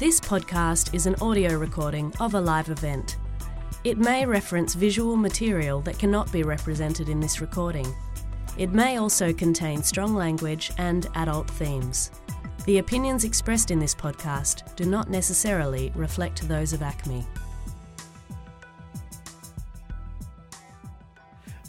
This podcast is an audio recording of a live event. It may reference visual material that cannot be represented in this recording. It may also contain strong language and adult themes. The opinions expressed in this podcast do not necessarily reflect those of ACMI.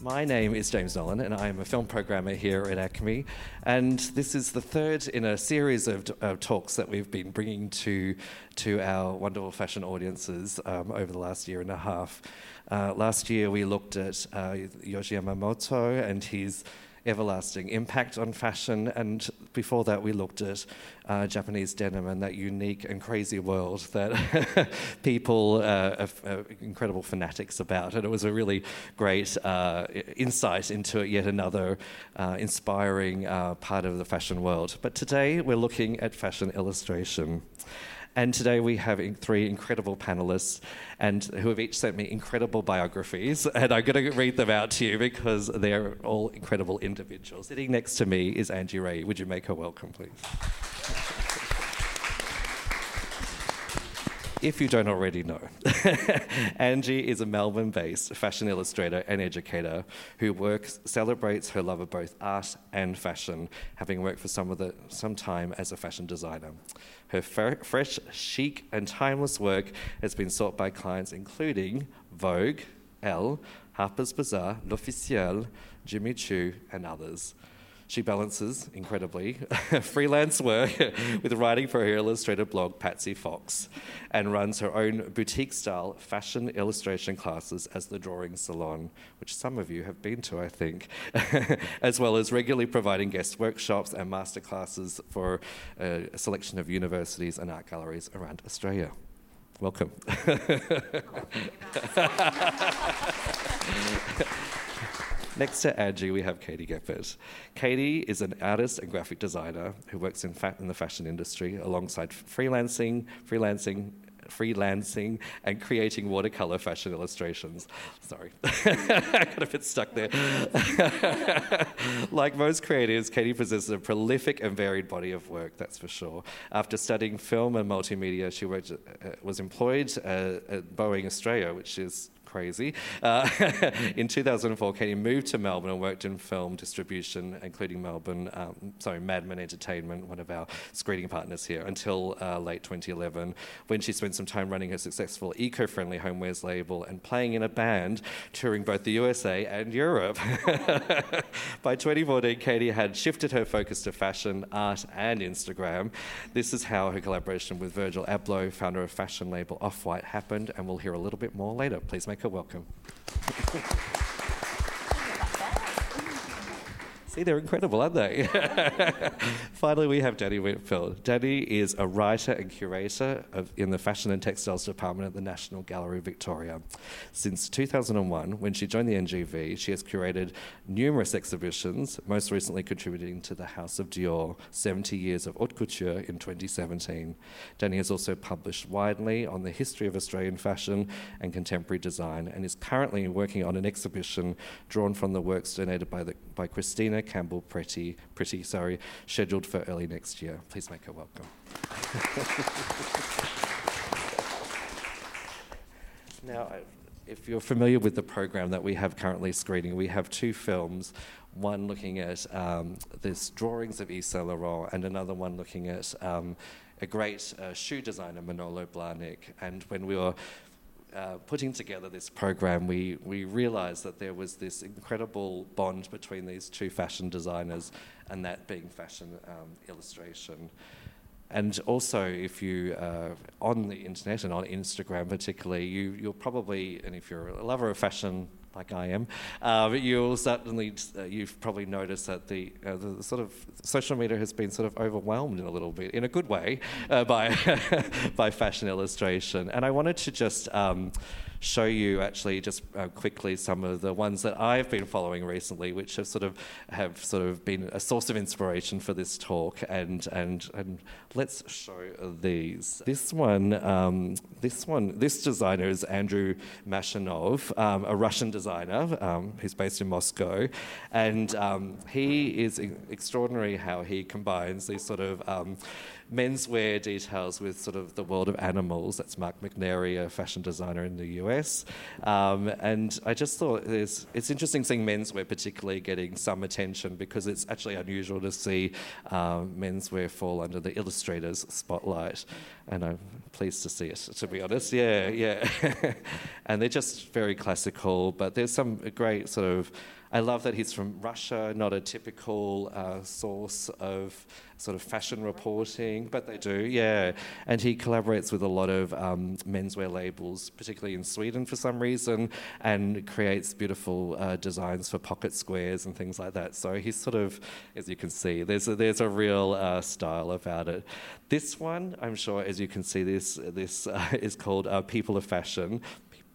My name is James Nolan, and I am a film programmer here at ACMI. And this is the third in a series of uh, talks that we've been bringing to, to our wonderful fashion audiences um, over the last year and a half. Uh, last year, we looked at uh, Yohji Yamamoto and his everlasting impact on fashion. And before that, we looked at uh, Japanese denim and that unique and crazy world that people uh, are, incredible fanatics about. And it was a really great uh, insight into yet another uh, inspiring uh, part of the fashion world. But today, we're looking at fashion illustration. And today we have three incredible panelists and who have each sent me incredible biographies. And I'm going to read them out to you because they're all incredible individuals. Sitting next to me is Angie Ray. Would you make her welcome, please? If you don't already know, Angie is a Melbourne based fashion illustrator and educator who works, celebrates her love of both art and fashion, having worked for some, of the, some time as a fashion designer. Her fresh, chic, and timeless work has been sought by clients including Vogue, Elle, Harper's Bazaar, L'Officiel, Jimmy Choo, and others. She balances, incredibly, freelance work with writing for her illustrated blog, Patsy Fox, and runs her own boutique style fashion illustration classes as the Drawing Salon, which some of you have been to, I think, as well as regularly providing guest workshops and masterclasses for uh, a selection of universities and art galleries around Australia. Welcome. Next to Angie, we have Katie Geppert. Katie is an artist and graphic designer who works in, fa- in the fashion industry alongside freelancing, freelancing, freelancing and creating watercolor fashion illustrations. Sorry, I got a bit stuck there. like most creatives, Katie possesses a prolific and varied body of work, that's for sure. After studying film and multimedia, she worked, uh, was employed uh, at Boeing Australia, which is crazy. Uh, in 2004, Katie moved to Melbourne and worked in film distribution, including Melbourne, um, sorry, Madman Entertainment, one of our screening partners here, until uh, late 2011, when she spent some time running a successful eco-friendly homewares label and playing in a band touring both the USA and Europe. By 2014, Katie had shifted her focus to fashion, art, and Instagram. This is how her collaboration with Virgil Abloh, founder of fashion label Off-White, happened, and we'll hear a little bit more later. Please make welcome. See, they're incredible, aren't they? Finally, we have Danny Whitfield. Danny is a writer and curator of, in the Fashion and Textiles Department at the National Gallery of Victoria. Since 2001, when she joined the NGV, she has curated numerous exhibitions, most recently contributing to the House of Dior 70 Years of Haute Couture in 2017. Danny has also published widely on the history of Australian fashion and contemporary design and is currently working on an exhibition drawn from the works donated by, the, by Krystyna Campbell Pretty, Pretty sorry, scheduled for early next year. Please make her welcome. now, if you're familiar with the program that we have currently screening, we have two films. One looking at um, this drawings of Yves Saint Laurent, and another one looking at um, a great uh, shoe designer, Manolo Blahnik. And when we were uh, putting together this program, we, we realized that there was this incredible bond between these two fashion designers, and that being fashion um, illustration. And also, if you uh, on the internet and on Instagram particularly, you, you'll probably, and if you're a lover of fashion like I am, uh, but you'll certainly uh, you've probably noticed that the, uh, the sort of social media has been sort of overwhelmed in a little bit, in a good way, uh, by by fashion illustration. And I wanted to just um, show you actually just uh, quickly some of the ones that I've been following recently, which have sort of have sort of been a source of inspiration for this talk. And and and let's show these. This one, um, this one, this designer is Andrew Mashanov, um, a Russian designer um, who's based in Moscow, and um, he is extraordinary how he combines these sort of um, menswear details with sort of the world of animals. That's Mark McNary, a fashion designer in the US. Um, and I just thought it's interesting seeing menswear particularly getting some attention because it's actually unusual to see um, menswear fall under the illustrator's spotlight. And I'm pleased to see it, to be honest. Yeah, yeah. and they're just very classical, but there's some great sort of I love that he's from Russia, not a typical uh, source of sort of fashion reporting, but they do, yeah. And he collaborates with a lot of um, menswear labels, particularly in Sweden for some reason, and creates beautiful uh, designs for pocket squares and things like that. So he's sort of, as you can see, there's a, there's a real uh, style about it. This one, I'm sure, as you can see, this this uh, is called uh, People of Fashion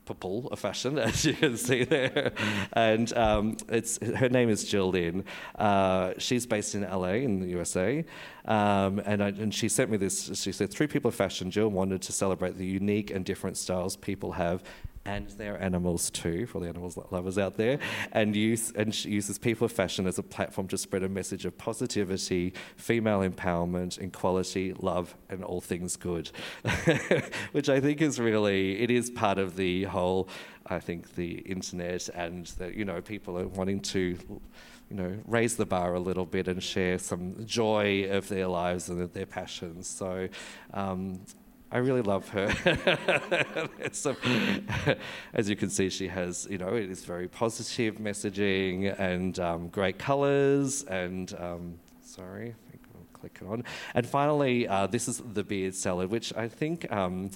purple a fashion, as you can see there. And um, it's her name is Jill Lin. Uh, she's based in LA in the USA, um, and, I, and she sent me this. She said, "Three people of fashion." Jill wanted to celebrate the unique and different styles people have and their animals too, for the animals lovers out there, and, use, and uses people of fashion as a platform to spread a message of positivity, female empowerment, equality, love, and all things good, which I think is really, it is part of the whole, I think, the internet and that, you know, people are wanting to you know, raise the bar a little bit and share some joy of their lives and their passions. So, um, I really love her. so, as you can see, she has, you know, it is very positive messaging and um, great colours and, um, sorry, I think I'll click it on. And finally, uh, this is the beard salad, which I think, um,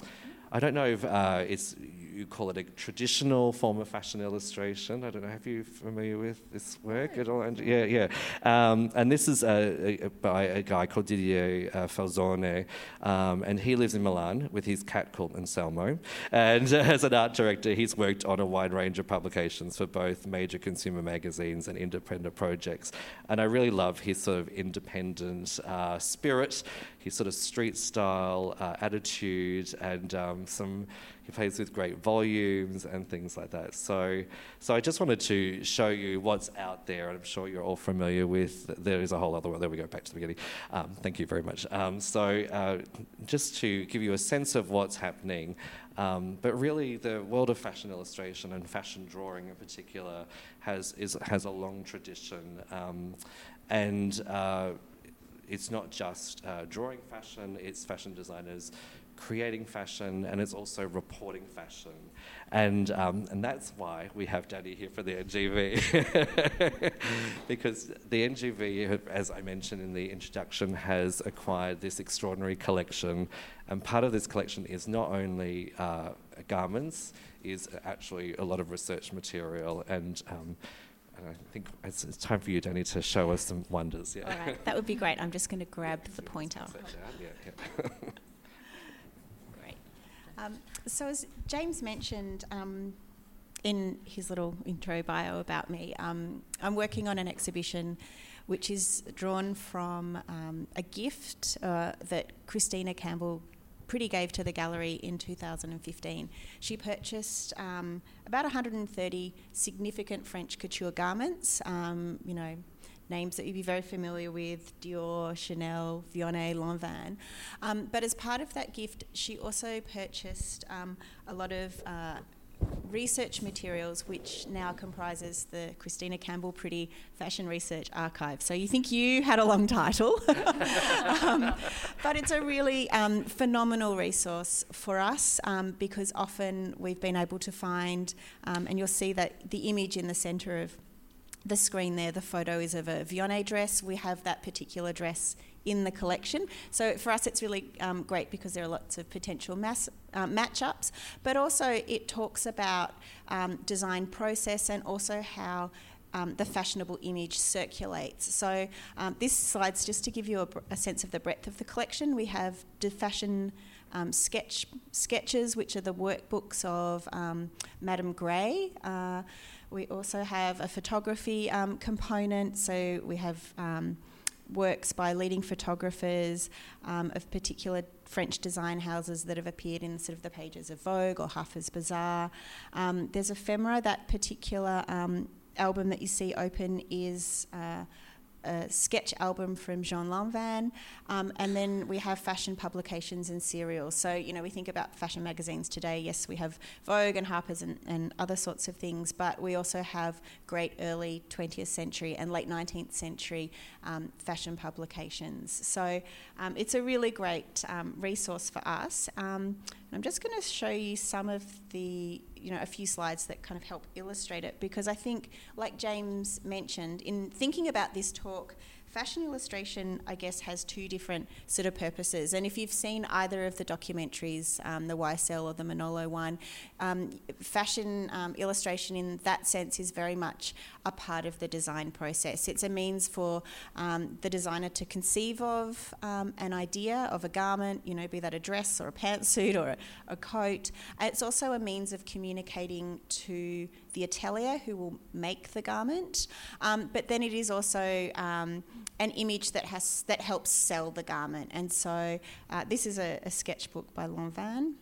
I don't know if uh, it's you call it a traditional form of fashion illustration. I don't know, have you familiar with this work at all? Yeah, yeah. Um, and this is a, by a guy called Didier uh, Falzone, um, and he lives in Milan with his cat called Anselmo. And uh, as an art director, he's worked on a wide range of publications for both major consumer magazines and independent projects. And I really love his sort of independent uh, spirit, his sort of street style uh, attitude, and um, some he plays with great volumes and things like that. So, so I just wanted to show you what's out there. and I'm sure you're all familiar with. There is a whole other one. There we go. Back to the beginning. Um, thank you very much. Um, so, uh, just to give you a sense of what's happening. Um, but really, the world of fashion illustration and fashion drawing in particular has is, has a long tradition, um, and uh, it's not just uh, drawing fashion; it's fashion designers creating fashion and it's also reporting fashion. And, um, and that's why we have Danny here for the NGV. because the NGV, as I mentioned in the introduction, has acquired this extraordinary collection. And part of this collection is not only uh, garments, is actually a lot of research material and um, I think it's, it's, time for you, Danny, to show us some wonders. Yeah. All right, that would be great. I'm just going to grab the pointer. Yeah, yeah. Um, so, as James mentioned um, in his little intro bio about me, um, I'm working on an exhibition which is drawn from um, a gift uh, that Krystyna Campbell Pretty gave to the gallery in 2015. She purchased um, about 130 significant French couture garments, um, you know, names that you'd be very familiar with Dior, Chanel, Vionnet, Lanvin. Um, but as part of that gift, she also purchased um, a lot of uh, research materials, which now comprises the Krystyna Campbell Pretty Fashion Research Archive. So you think you had a long title, um, but it's a really um, phenomenal resource for us um, because often we've been able to find, um, and you'll see that the image in the centre of the screen there, the photo is of a Vionnet dress. We have that particular dress in the collection. So for us, it's really um, great because there are lots of potential mass, uh, matchups, but also it talks about um, design process and also how um, the fashionable image circulates. So um, this slide's just to give you a, a, sense of the breadth of the collection. We have the fashion um, sketch sketches, which are the workbooks of um, Madame Grès. Uh, we also have a photography um, component, so we have um, works by leading photographers um, of particular French design houses that have appeared in sort of the pages of Vogue or Harper's Bazaar. Um, there's ephemera, that particular um, album that you see open is. Uh, a sketch album from Jean Lanvin, um, and then we have fashion publications and serials. So, you know, we think about fashion magazines today. Yes, we have Vogue and Harper's and, and other sorts of things, but we also have great early 20th century and late 19th century um, fashion publications. So, um, it's a really great um, resource for us. I'm just going to show you some of the you know a few slides that kind of help illustrate it because I think, like James mentioned, in thinking about this talk, fashion illustration, I guess, has two different sort of purposes. And if you've seen either of the documentaries, um, the YSL or the Manolo one, um, fashion um, illustration in that sense is very much a part of the design process. It's a means for um, the designer to conceive of um, an idea of a garment, you know, be that a dress or a pantsuit or a, a coat. It's also a means of communicating to the atelier who will make the garment. Um, but then it is also um, an image that has that helps sell the garment. And so uh, this is a, a, sketchbook by Lanvin.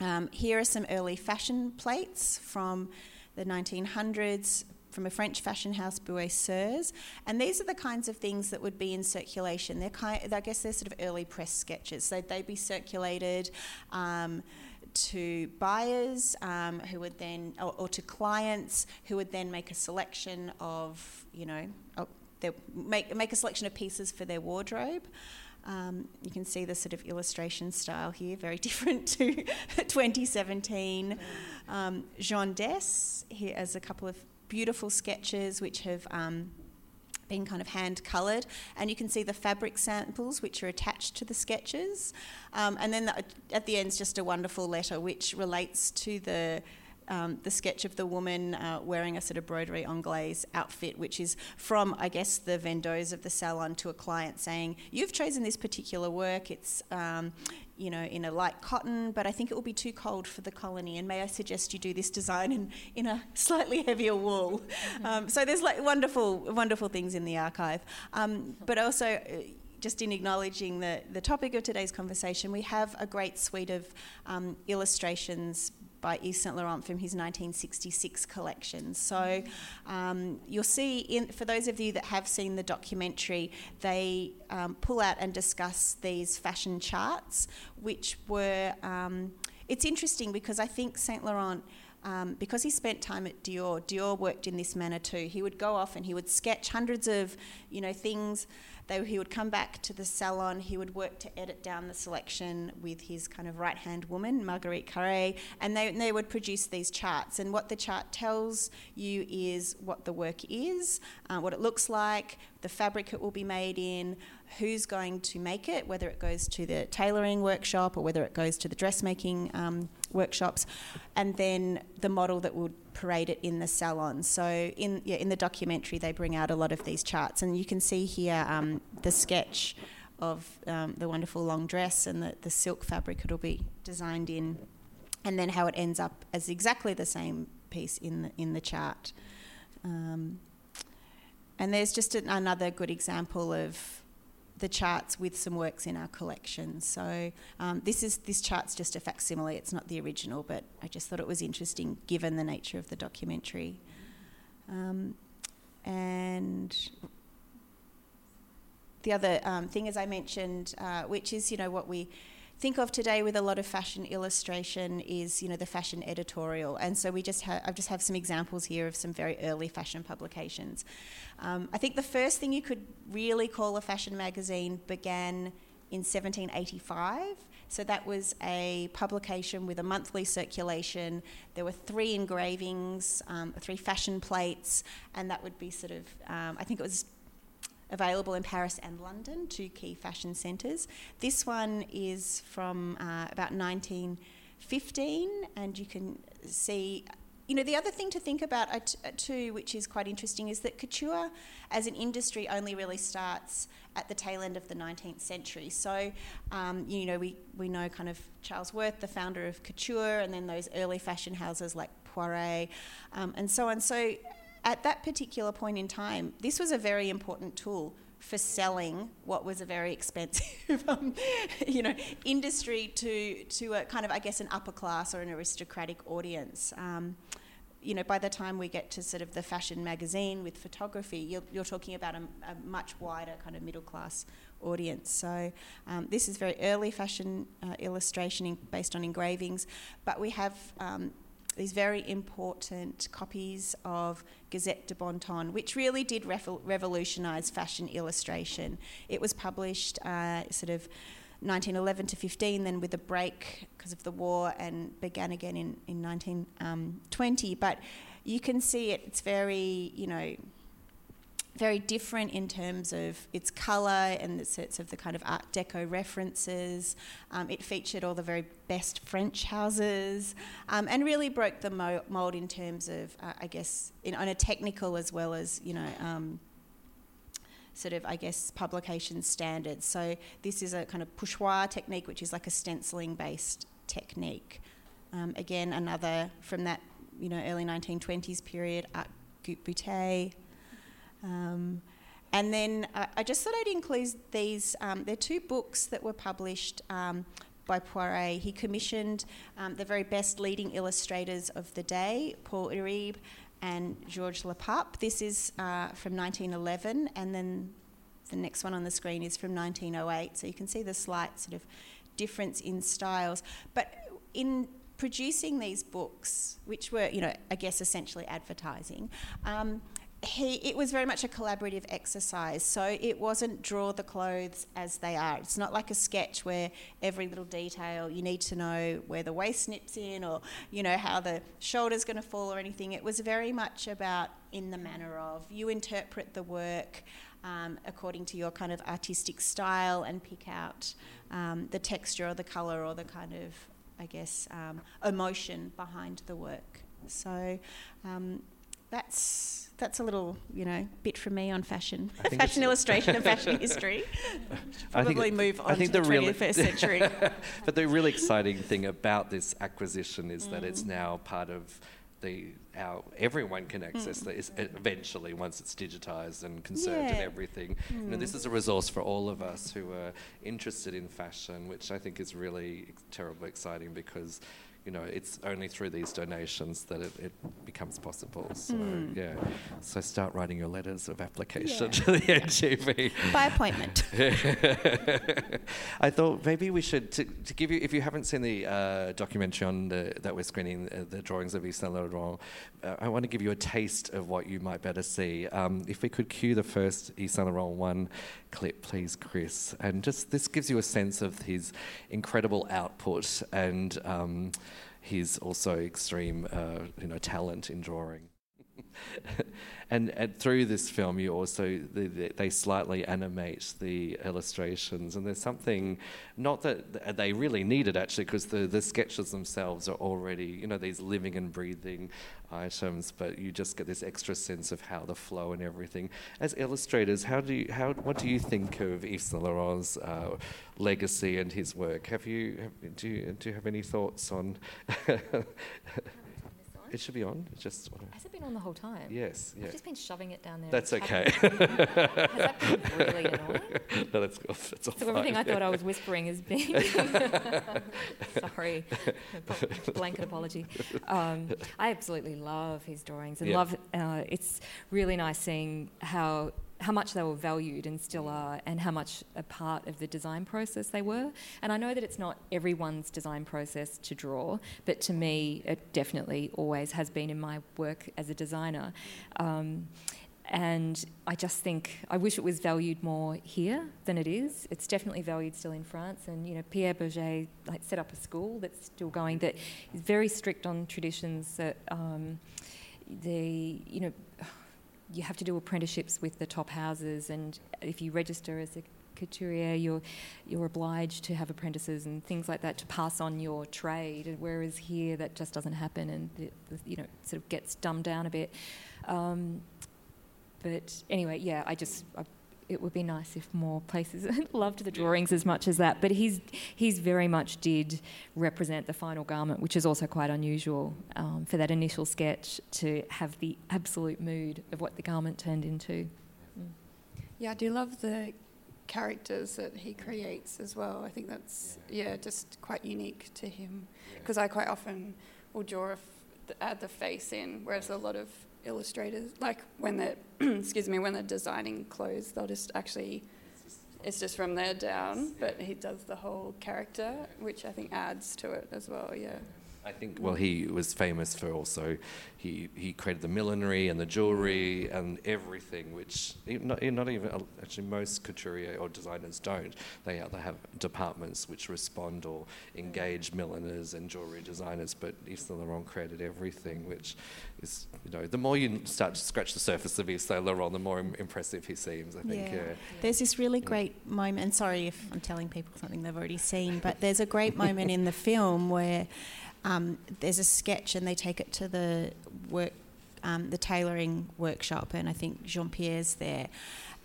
Um, here are some early fashion plates from the 1900s from a French fashion house, Boué Soeurs, and these are the kinds of things that would be in circulation. They're kind, I guess they're sort of early press sketches. So they'd be circulated. Um, to buyers um, who would then, or, or, to clients who would then make a selection of, you know, oh, make, make a selection of pieces for their wardrobe. Um, you can see the sort of illustration style here, very different to 2017. Um, Jean Dessès, here has a couple of beautiful sketches which have um, been kind of hand coloured, and you can see the fabric samples which are attached to the sketches. Um, and then the, at the end is just a wonderful letter which relates to the um, the sketch of the woman uh, wearing a sort of broderie anglaise outfit, which is from, I guess, the vendeuse of the salon to a client saying, "You've chosen this particular work. It's, um, you know, in a light cotton, but I think it will be too cold for the colony. And may I suggest you do this design in, in a slightly heavier wool? Mm-hmm. Um, so there's like wonderful, wonderful things in the archive. Um, but also, uh, just in acknowledging the, the topic of today's conversation, we have a great suite of um, illustrations by Yves Saint Laurent from his 1966 collection. So um, you'll see, in, for those of you that have seen the documentary, they um, pull out and discuss these fashion charts, which were. Um, it's interesting because I think Saint Laurent. Um, because he spent time at Dior, Dior worked in this manner too. He would go off and he would sketch hundreds of, you know, things they, he would come back to the salon, he would work to edit down the selection with his kind of right hand woman, Marguerite Carré, and they, they would produce these charts. And what the chart tells you is what the work is, uh, what it looks like, the fabric it will be made in, who's going to make it, whether it goes to the tailoring workshop or whether it goes to the dressmaking um, workshops, and then the model that would parade it in the salon. So in yeah, in the documentary, they bring out a lot of these charts, and you can see here um, the sketch of um, the wonderful long dress and the, the silk fabric it'll be designed in, and then how it ends up as exactly the same piece in the in the chart. Um, and there's just an, another good example of the charts with some works in our collection. So um, this is this chart's just a facsimile. It's not the original, but I just thought it was interesting given the nature of the documentary. Um, and the other um, thing, as I mentioned, uh, which is you know what we think of today with a lot of fashion illustration is you know the fashion editorial. And so we just have I just have some examples here of some very early fashion publications. Um, I think the first thing you could really call a fashion magazine began in 1785 so that was a publication with a monthly circulation. There were three engravings, um, three fashion plates, and that would be sort of, um, I think it was available in Paris and London, two key fashion centres. This one is from uh, about 1915, and you can see you know, the other thing to think about uh, uh, too, which is quite interesting, is that couture as an industry only really starts at the tail end of the 19th century. So, um, you know, we, we know kind of Charles Worth, the founder of couture, and then those early fashion houses like Poiret, um, and so on. So, at that particular point in time, this was a very important tool for selling what was a very expensive, um, you know, industry to to a kind of, I guess, an upper class or an aristocratic audience. Um, you know, by the time we get to sort of the fashion magazine with photography, you're, you're talking about a, a, much wider kind of middle class audience. So um, this is very early fashion uh, illustration based on engravings, but we have um, these very important copies of Gazette du Bon Ton, which really did revolutionise fashion illustration. It was published uh, sort of 1911 to 15, then with a break because of the war, and began again in, in 1920. Um, but you can see it, it's very, you know, very different in terms of its colour and the sorts of the kind of Art Deco references. Um, it featured all the very best French houses um, and really broke the mo- mould in terms of, uh, I guess, in, on a technical as well as, you know, um, sort of, I guess, publication standards. So this is a kind of pochoir technique, which is like a stenciling based technique. Um, again, another from that, you know, early 1920s period, Art Goût um, and then uh, I just thought I'd include these. Um, there are two books that were published um, by Poiret. He commissioned um, the very best leading illustrators of the day, Paul Iribe and Georges Lepape. This is uh, from 1911, and then the next one on the screen is from 1908. So you can see the slight sort of difference in styles. But in producing these books, which were, you know, I guess essentially advertising, um, he, it was very much a collaborative exercise. So it wasn't draw the clothes as they are. It's not like a sketch where every little detail you need to know where the waist nips in or you know how the shoulder's going to fall or anything. It was very much about in the manner of you interpret the work um, according to your kind of artistic style and pick out um, the texture or the colour or the kind of I guess um, emotion behind the work. So um, that's that's a little, you know, bit from me on fashion, fashion illustration and fashion history. probably move on I think to the, the 21st century. but the really exciting thing about this acquisition is mm. that it's mm. now part of the our everyone can access mm. this eventually once it's digitized and conserved yeah. and everything. Mm. You know, this mm. is a resource for all of us who are interested in fashion, which I think is really terribly exciting because you know, it's only through these donations that it, it becomes possible. So, mm. yeah. So start writing your letters of application yeah. to the NGV. By appointment. I thought maybe we should, to, to, give you, if you haven't seen the uh, documentary on the, that we're screening, uh, the drawings of Yves Saint Laurent, uh, I want to give you a taste of what you might better see. Um, if we could cue the first Yves Saint Laurent one clip, please, Chris. And just this gives you a sense of his incredible output and um, his also extreme, uh, you know, talent in drawing. and, and, through this film, you also they, they, slightly animate the illustrations, and there's something not that they really need it actually, because the the sketches themselves are already you know these living and breathing items, but you just get this extra sense of how the flow and everything. As illustrators, how do you how what do you think of Yves Saint Laurent's uh, legacy and his work? Have you have, do you do you have any thoughts on? It should be on. It's just. Has it been on the whole time? Yes. Yeah. I've just been shoving it down there. That's okay. Has that been really annoying? No, that's good. That's all so everything I thought I was whispering is being. Sorry, blanket apology. Um, I absolutely love his drawings and yeah. love. Uh, it's really nice seeing how how much they were valued and still are, and how much a part of the design process they were. And I know that it's not everyone's design process to draw, but to me, it definitely always has been in my work as a designer. Um, and I just think I wish it was valued more here than it is. It's definitely valued still in France, and you know Pierre Bergé like set up a school that's still going that is very strict on traditions. That um, the you know you have to do apprenticeships with the top houses, and if you register as a couturier, you're you're obliged to have apprentices and things like that to pass on your trade. Whereas here, that just doesn't happen, and the, the, you know sort of gets dumbed down a bit. Um, but anyway, yeah, I just I it would be nice if more places loved the drawings as much as that. But he's he's very much did represent the final garment, which is also quite unusual um, for that initial sketch to have the absolute mood of what the garment turned into. Mm. Yeah, I do love the characters that he creates as well. I think that's yeah, just quite unique to him because I quite often will draw f- add the face in, whereas a lot of illustrators, like when they're, excuse me, when they're designing clothes, they'll just actually, it's just from there down, but he does the whole character, which I think adds to it as well, yeah. I think, well, he was famous for also, he, he created the millinery and the jewelry and everything, which not, not even, uh, actually, most couturier or designers don't. They, uh, they have departments which respond or engage milliners and jewelry designers, but Yves Saint Laurent created everything, which is, you know, the more you start to scratch the surface of Yves Saint Laurent, the more impressive he seems, I think. Yeah. There's this really great moment, and sorry if I'm telling people something they've already seen, but there's a great moment in the film where um, there's a sketch and they take it to the work, um, the tailoring workshop, and I think Jean Pierre's there.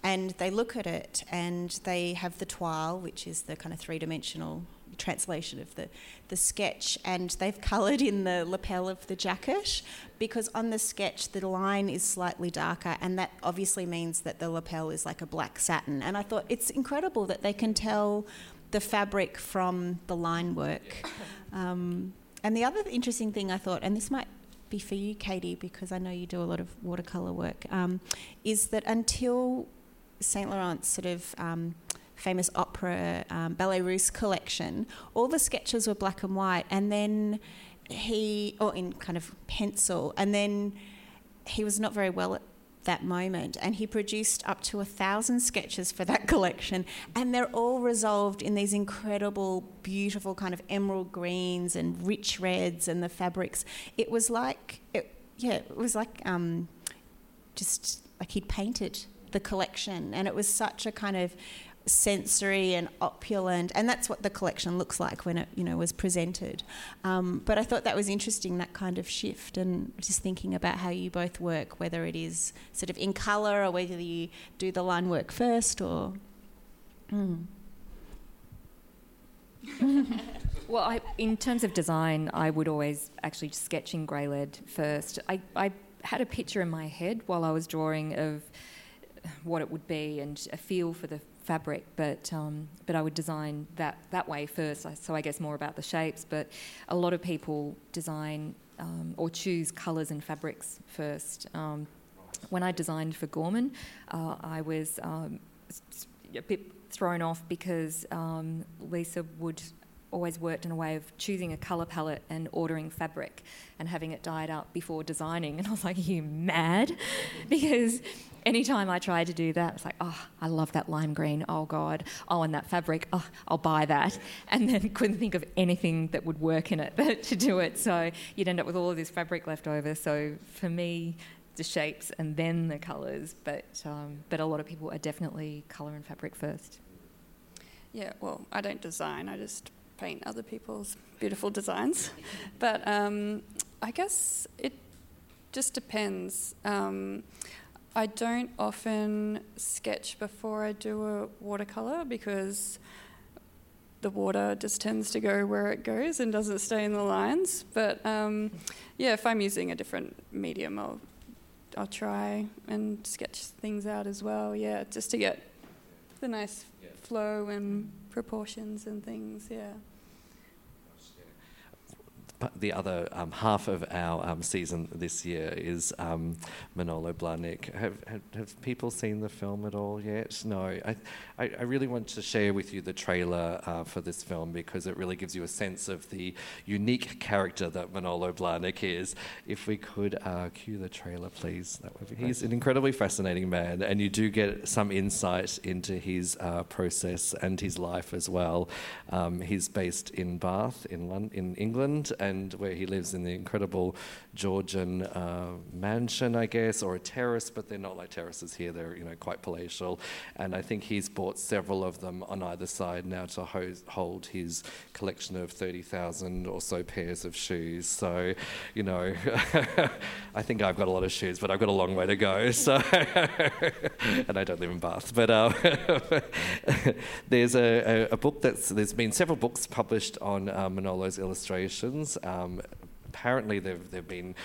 And they look at it and they have the toile, which is the kind of three dimensional translation of the, the sketch, and they've coloured in the lapel of the jacket because on the sketch the line is slightly darker, and that obviously means that the lapel is like a black satin. And I thought it's incredible that they can tell the fabric from the line work. Um, and the other interesting thing I thought, and this might be for you, Katie, because I know you do a lot of watercolour work, um, is that until Saint Laurent's sort of um, famous opera um, Ballet Russe collection, all the sketches were black and white, and then he, or in kind of pencil, and then he was not very well at that moment. And he produced up to a thousand sketches for that collection, and they're all resolved in these incredible, beautiful kind of emerald greens and rich reds and the fabrics. It was like, it, yeah, it was like um, just like he'd painted the collection, and it was such a kind of sensory and opulent, and that's what the collection looks like when it you know was presented. Um, but I thought that was interesting that kind of shift, and just thinking about how you both work, whether it is sort of in colour or whether you do the line work first or. Mm. well, I, in terms of design, I would always actually sketch in grey lead first. I, I had a picture in my head while I was drawing of what it would be and a feel for the fabric, but um, but I would design that that way first. So I guess more about the shapes. But a lot of people design um, or choose colours and fabrics first. Um, when I designed for Gorman, uh, I was um, a bit thrown off because um, Lisa would always worked in a way of choosing a colour palette and ordering fabric and having it dyed up before designing. And I was like, Are you mad? because anytime I tried to do that, it's like, oh, I love that lime green. Oh, God. Oh, and that fabric. Oh, I'll buy that. And then couldn't think of anything that would work in it to do it. So you'd end up with all of this fabric left over. So for me, the shapes and then the colours. But, um, but a lot of people are definitely colour and fabric first. Yeah, well, I don't design, I just paint other people's beautiful designs. but um, I guess it just depends. Um, I don't often sketch before I do a watercolour because the water just tends to go where it goes and doesn't stay in the lines. But um, yeah, if I'm using a different medium, I'll I'll try and sketch things out as well. Yeah, just to get the nice yeah. flow and proportions and things. Yeah the other um, half of our um, season this year is um, Manolo Blahnik. Have, have, have, people seen the film at all yet? No. I, I, I really want to share with you the trailer uh, for this film because it really gives you a sense of the unique character that Manolo Blahnik is. If we could uh, cue the trailer, please. he's an incredibly fascinating man, and you do get some insight into his uh, process and his life as well. Um, he's based in Bath, in, in England, and and where he lives in the incredible Georgian uh, mansion, I guess, or a terrace, but they're not like terraces here. They're you know quite palatial, and I think he's bought several of them on either side now to ho- hold his collection of thirty thousand or so pairs of shoes. So, you know, I think I've got a lot of shoes, but I've got a long way to go. So, and I don't live in Bath, but uh, there's a, a, a, book that's there's been several books published on uh, Manolo's illustrations. Um, apparently they've, they've been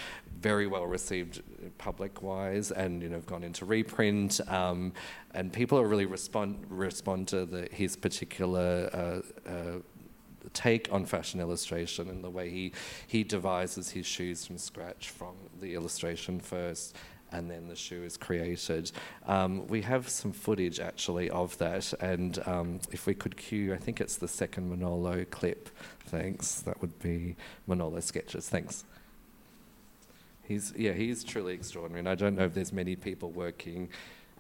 very well received public wise and you know have gone into reprint um, and people are really respond respond to the, his particular uh, uh, take on fashion illustration and the way he he devises his shoes from scratch from the illustration first and then the shoe is created. Um, we have some footage actually of that, and um, if we could cue, I think it's the second Manolo clip Thanks. That would be Manolo Sketches. Thanks. He's yeah, he's truly extraordinary, and I don't know if there's many people working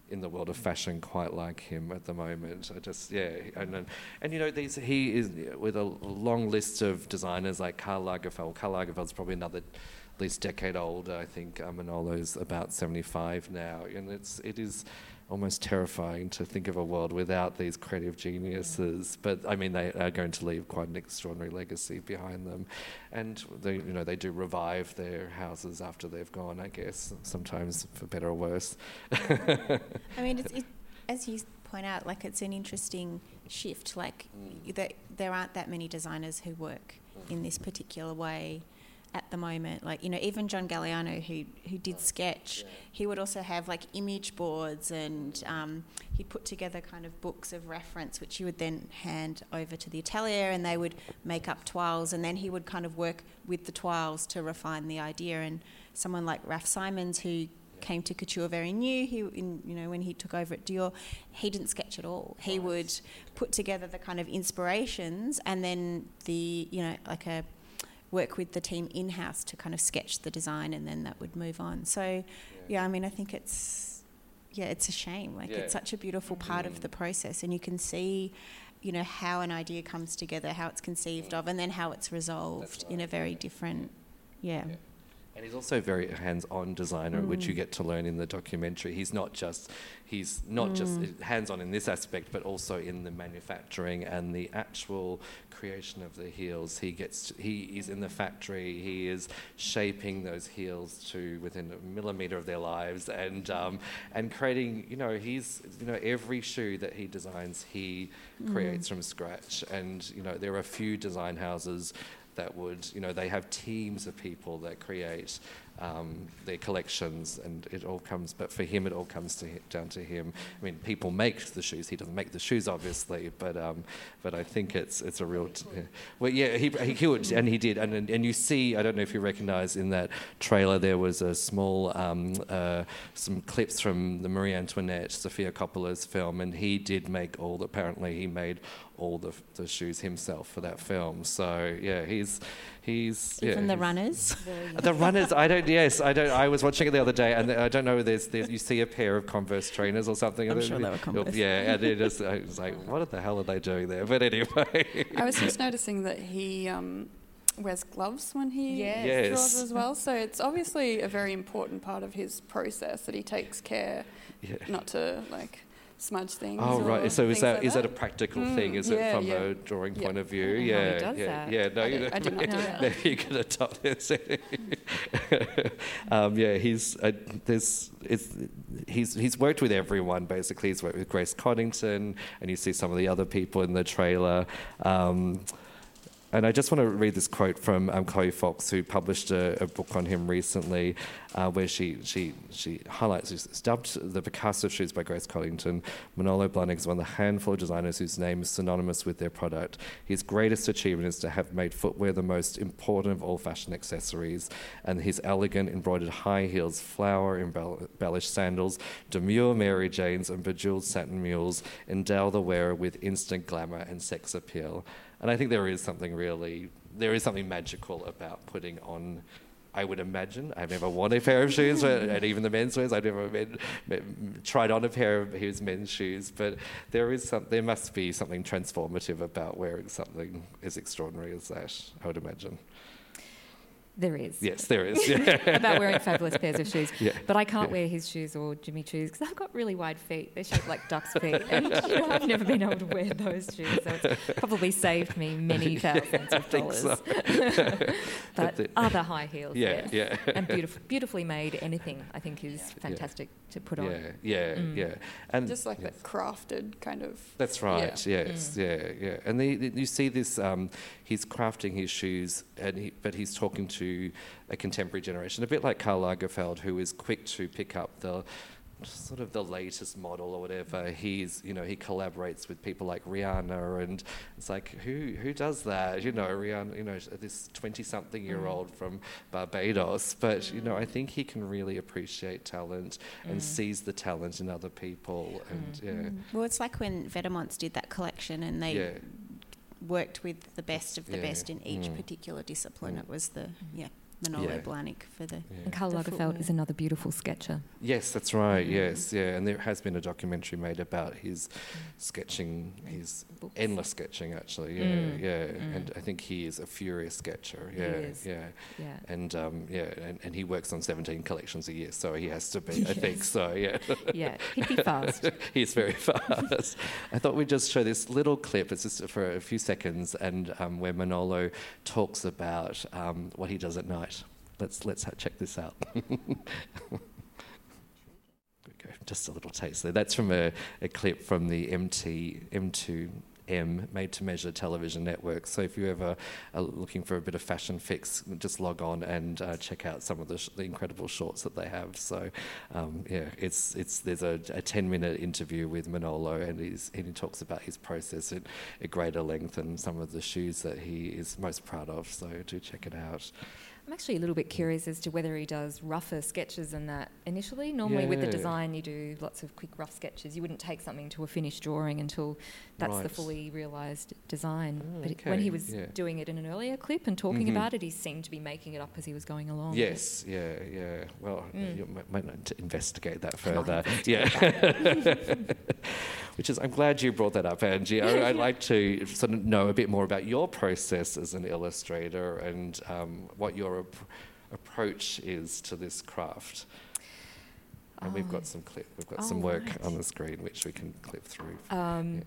in the world of fashion quite like him at the moment. I just yeah, and and, you know these he is with a long list of designers like Karl Lagerfeld. Karl Lagerfeld's probably another at least decade older. I think Manolo's about 75 now, and it's it is almost terrifying to think of a world without these creative geniuses. But I mean, they are going to leave quite an extraordinary legacy behind them, and they, you know, they do revive their houses after they've gone. I guess sometimes for better or worse. I mean, it's, it, as you point out, like it's an interesting shift. Like mm. that, there aren't that many designers who work in this particular way at the moment. Like, you know, even John Galliano, who, who did sketch, yeah. he would also have like image boards and um, he'd put together kind of books of reference, which he would then hand over to the atelier and they would make up toiles and then he would kind of work with the toiles to refine the idea. And someone like Raf Simons, who came to couture very new. He, in, you know, when he took over at Dior, he didn't sketch at all. He would put together the kind of inspirations, and then the, you know, like a work with the team in house to kind of sketch the design, and then that would move on. So, yeah, yeah I mean, I think it's yeah, it's a shame. Like yeah. it's such a beautiful part mm. of the process, and you can see, you know, how an idea comes together, how it's conceived mm. of, and then how it's resolved right. in a very different, yeah. yeah. And he's also a very hands-on designer, mm. which you mm. get to learn in the documentary. He's not just he's not mm. just hands-on in this aspect, but also in the manufacturing and the actual creation of the heels. He gets he is in the factory. He is shaping those heels to within a millimeter of their lives, and um, and creating. You know, he's you know every shoe that he designs, he mm. creates from scratch. And you know, there are a few design houses that would, you know, they have teams of people that create um, their collections, and it all comes. But for him, it all comes to, down to him. I mean, people make the shoes. He doesn't make the shoes, obviously, but um, but I think it's it's a real. T- well, yeah, he he would, and he did, and and you see. I don't know if you recognise in that trailer there was a small um, uh, some clips from the Marie Antoinette, Sofia Coppola's film, and he did make all. Apparently, he made all the, the shoes himself for that film. So yeah, he's he's even yeah, the runners. the runners, I don't. Yes, I don't. I was watching it the other day, and I don't know. There's, there's you see a pair of Converse trainers or something. I'm sure they were Converse. Yeah, and it just, I was like, what the hell are they doing there? But anyway, I was just noticing that he. Um, wears gloves when he yes. yes. draws as well. So it's obviously a very important part of his process that he takes care yeah. not to like smudge things. Oh right, so is that, like is that, that a practical mm, thing? Is yeah, it from yeah. a drawing yeah. point of view? Yeah, yeah, yeah. No, I, you, I did not know that. Maybe you could adopt this. um, yeah, he's uh, there's he's he's worked with everyone basically. He's worked with Grace Coddington, and you see some of the other people in the trailer. Um, and I just want to read this quote from um, Chloe Fox, who published a, a book on him recently, uh, where she, she, she highlights, she's dubbed the Picasso shoes by Grace Coddington. Manolo Blahnik is one of the handful of designers whose name is synonymous with their product. His greatest achievement is to have made footwear the most important of all fashion accessories, and his elegant embroidered high heels, flower embellished sandals, demure Mary Janes, and bejeweled satin mules endow the wearer with instant glamour and sex appeal. And I think there is something really, there is something magical about putting on. I would imagine. I've never worn a pair of shoes, and even the men's wears. I've never been, tried on a pair of his men's shoes, but there is some. There must be something transformative about wearing something as extraordinary as that. I would imagine. There is. Yes, there is. Yeah. about wearing fabulous pairs of shoes. Yeah. But I can't Yeah. wear his shoes or Jimmy Choos because I've got really wide feet. They're shaped like duck's feet. And you know, I've never been able to wear those shoes. So it's probably saved me many thousands I of think dollars. so. but other high heels, Yeah, yeah. yeah. and beautiful, beautifully made anything, I think, is fantastic to put on. Yeah, yeah, Mm. yeah. And Just like yes. that crafted kind of. That's right. Yeah. Yes. Mm. Yeah. Yeah. And the, the- you see this. Um, he's crafting his shoes, and he, but he's talking to a contemporary generation, a bit like Karl Lagerfeld, who is quick to pick up the sort of the latest model or whatever. He's, you know, he collaborates with people like Rihanna, and it's like, who who does that? You know, Rihanna, you know, this twenty-something-year-old mm. from Barbados. But you know, I think he can really appreciate talent and Mm. sees the talent in other people, and mm. yeah. Mm. Well, it's like when Vetements did that collection and they Yeah. Worked with the best of the Yeah. best in each Mm. particular discipline. Mm. It was the yeah Manolo Yeah. Blahnik for the yeah. And Karl The Lagerfeld footwear. is another beautiful sketcher. Yes, that's right. Mm. Yes, yeah, and there has been a documentary made about his sketching, his Books. endless sketching. Actually, yeah, Mm, yeah, mm. and I think he is a furious sketcher. He Yeah, is. yeah, Yeah. and um, yeah, and, and he works on seventeen collections a year, so he has to be. I think so. Yeah, Yeah, he'd be fast. he's very fast. I thought we'd just show this little clip. It's just for a few seconds, and um, where Manolo talks about um, what he does at night. Let's let's check this out. Just a little taste there. That's from a, a clip from the MT M2M Made to Measure television network. So if you ever are looking for a bit of fashion fix, just log on and uh, check out some of the, sh- the incredible shorts that they have. So um, yeah, it's it's there's a, a 10 minute interview with Manolo, and he's and he talks about his process at, at greater length and some of the shoes that he is most proud of. So do check it out. I'm actually a little bit curious as to whether he does rougher sketches than that initially. Normally, with the design, you do lots of quick rough sketches. You wouldn't take something to a finished drawing until that's the fully realised design. Oh, but when he was yeah. doing it in an earlier clip and talking Mhm. about it, he seemed to be making it up as he was going along. Yes, yeah, yeah. Well, Mm. you might, might need to investigate that further. investigate Yeah. Which is, I'm glad you brought that up, Angie. I, I'd like to sort of know a bit more about your process as an illustrator and um, what your ap- approach is to this craft. And we've Um, got some clip, we've got some oh, work right. on the screen which we can clip through. Um, Yeah.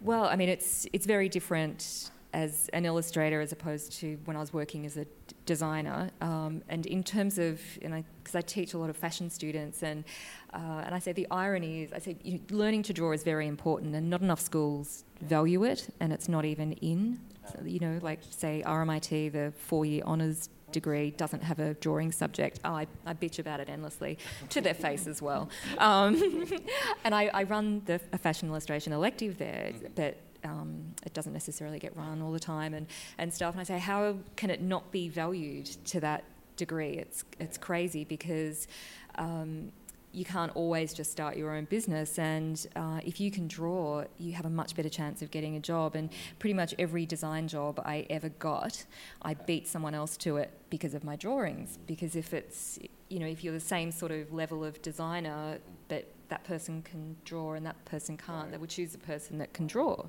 Well, I mean, it's it's very different as an illustrator as opposed to when I was working as a designer. Um, and in terms of, and I because I teach a lot of fashion students, and uh, and I say the irony is, I say you, learning to draw is very important, and not enough schools value it, and it's not even in. So, you know, like say RMIT, the four-year honours degree doesn't have a drawing subject. Oh, I, I bitch about it endlessly to their face as well. Um, and I, I run the a fashion illustration elective there, but um, it doesn't necessarily get run all the time and, and stuff. And I say, how can it not be valued to that degree? It's it's crazy because. Um, you can't always just start your own business, and uh, if you can draw, you have a much better chance of getting a job. And pretty much every design job I ever got, I beat someone else to it because of my drawings. Because if it's, you know, if you're the same sort of level of designer, but that person can draw and that person can't, they would choose the person that can draw.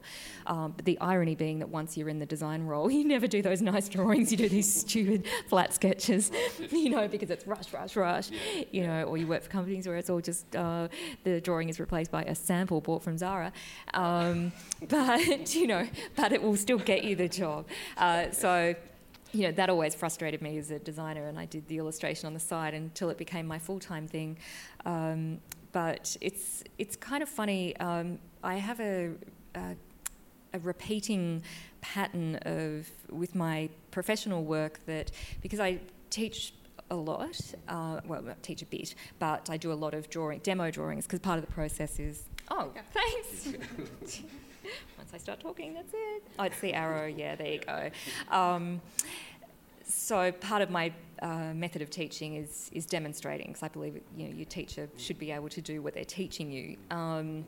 Um, but the irony being that once you're in the design role, you never do those nice drawings. You do these stupid flat sketches, you know, because it's rush, rush, rush, you know, or you work for companies where it's all just uh, the drawing is replaced by a sample bought from Zara. Um, but you know, but it will still get you the job. Uh, so you know, that always frustrated me as a designer, and I did the illustration on the side until it became my full time thing. Um, but it's it's kind of funny. Um, I have a, a a repeating pattern of with my professional work that because I teach a lot, uh, well, not teach a bit, but I do a lot of drawing, demo drawings, because part of the process is, oh, thanks. Once I start talking, that's it. Oh, it's the arrow. Yeah, there you go. Um, so part of my uh, method of teaching is is demonstrating, because I believe you know your teacher should be able to do what they're teaching you. Um,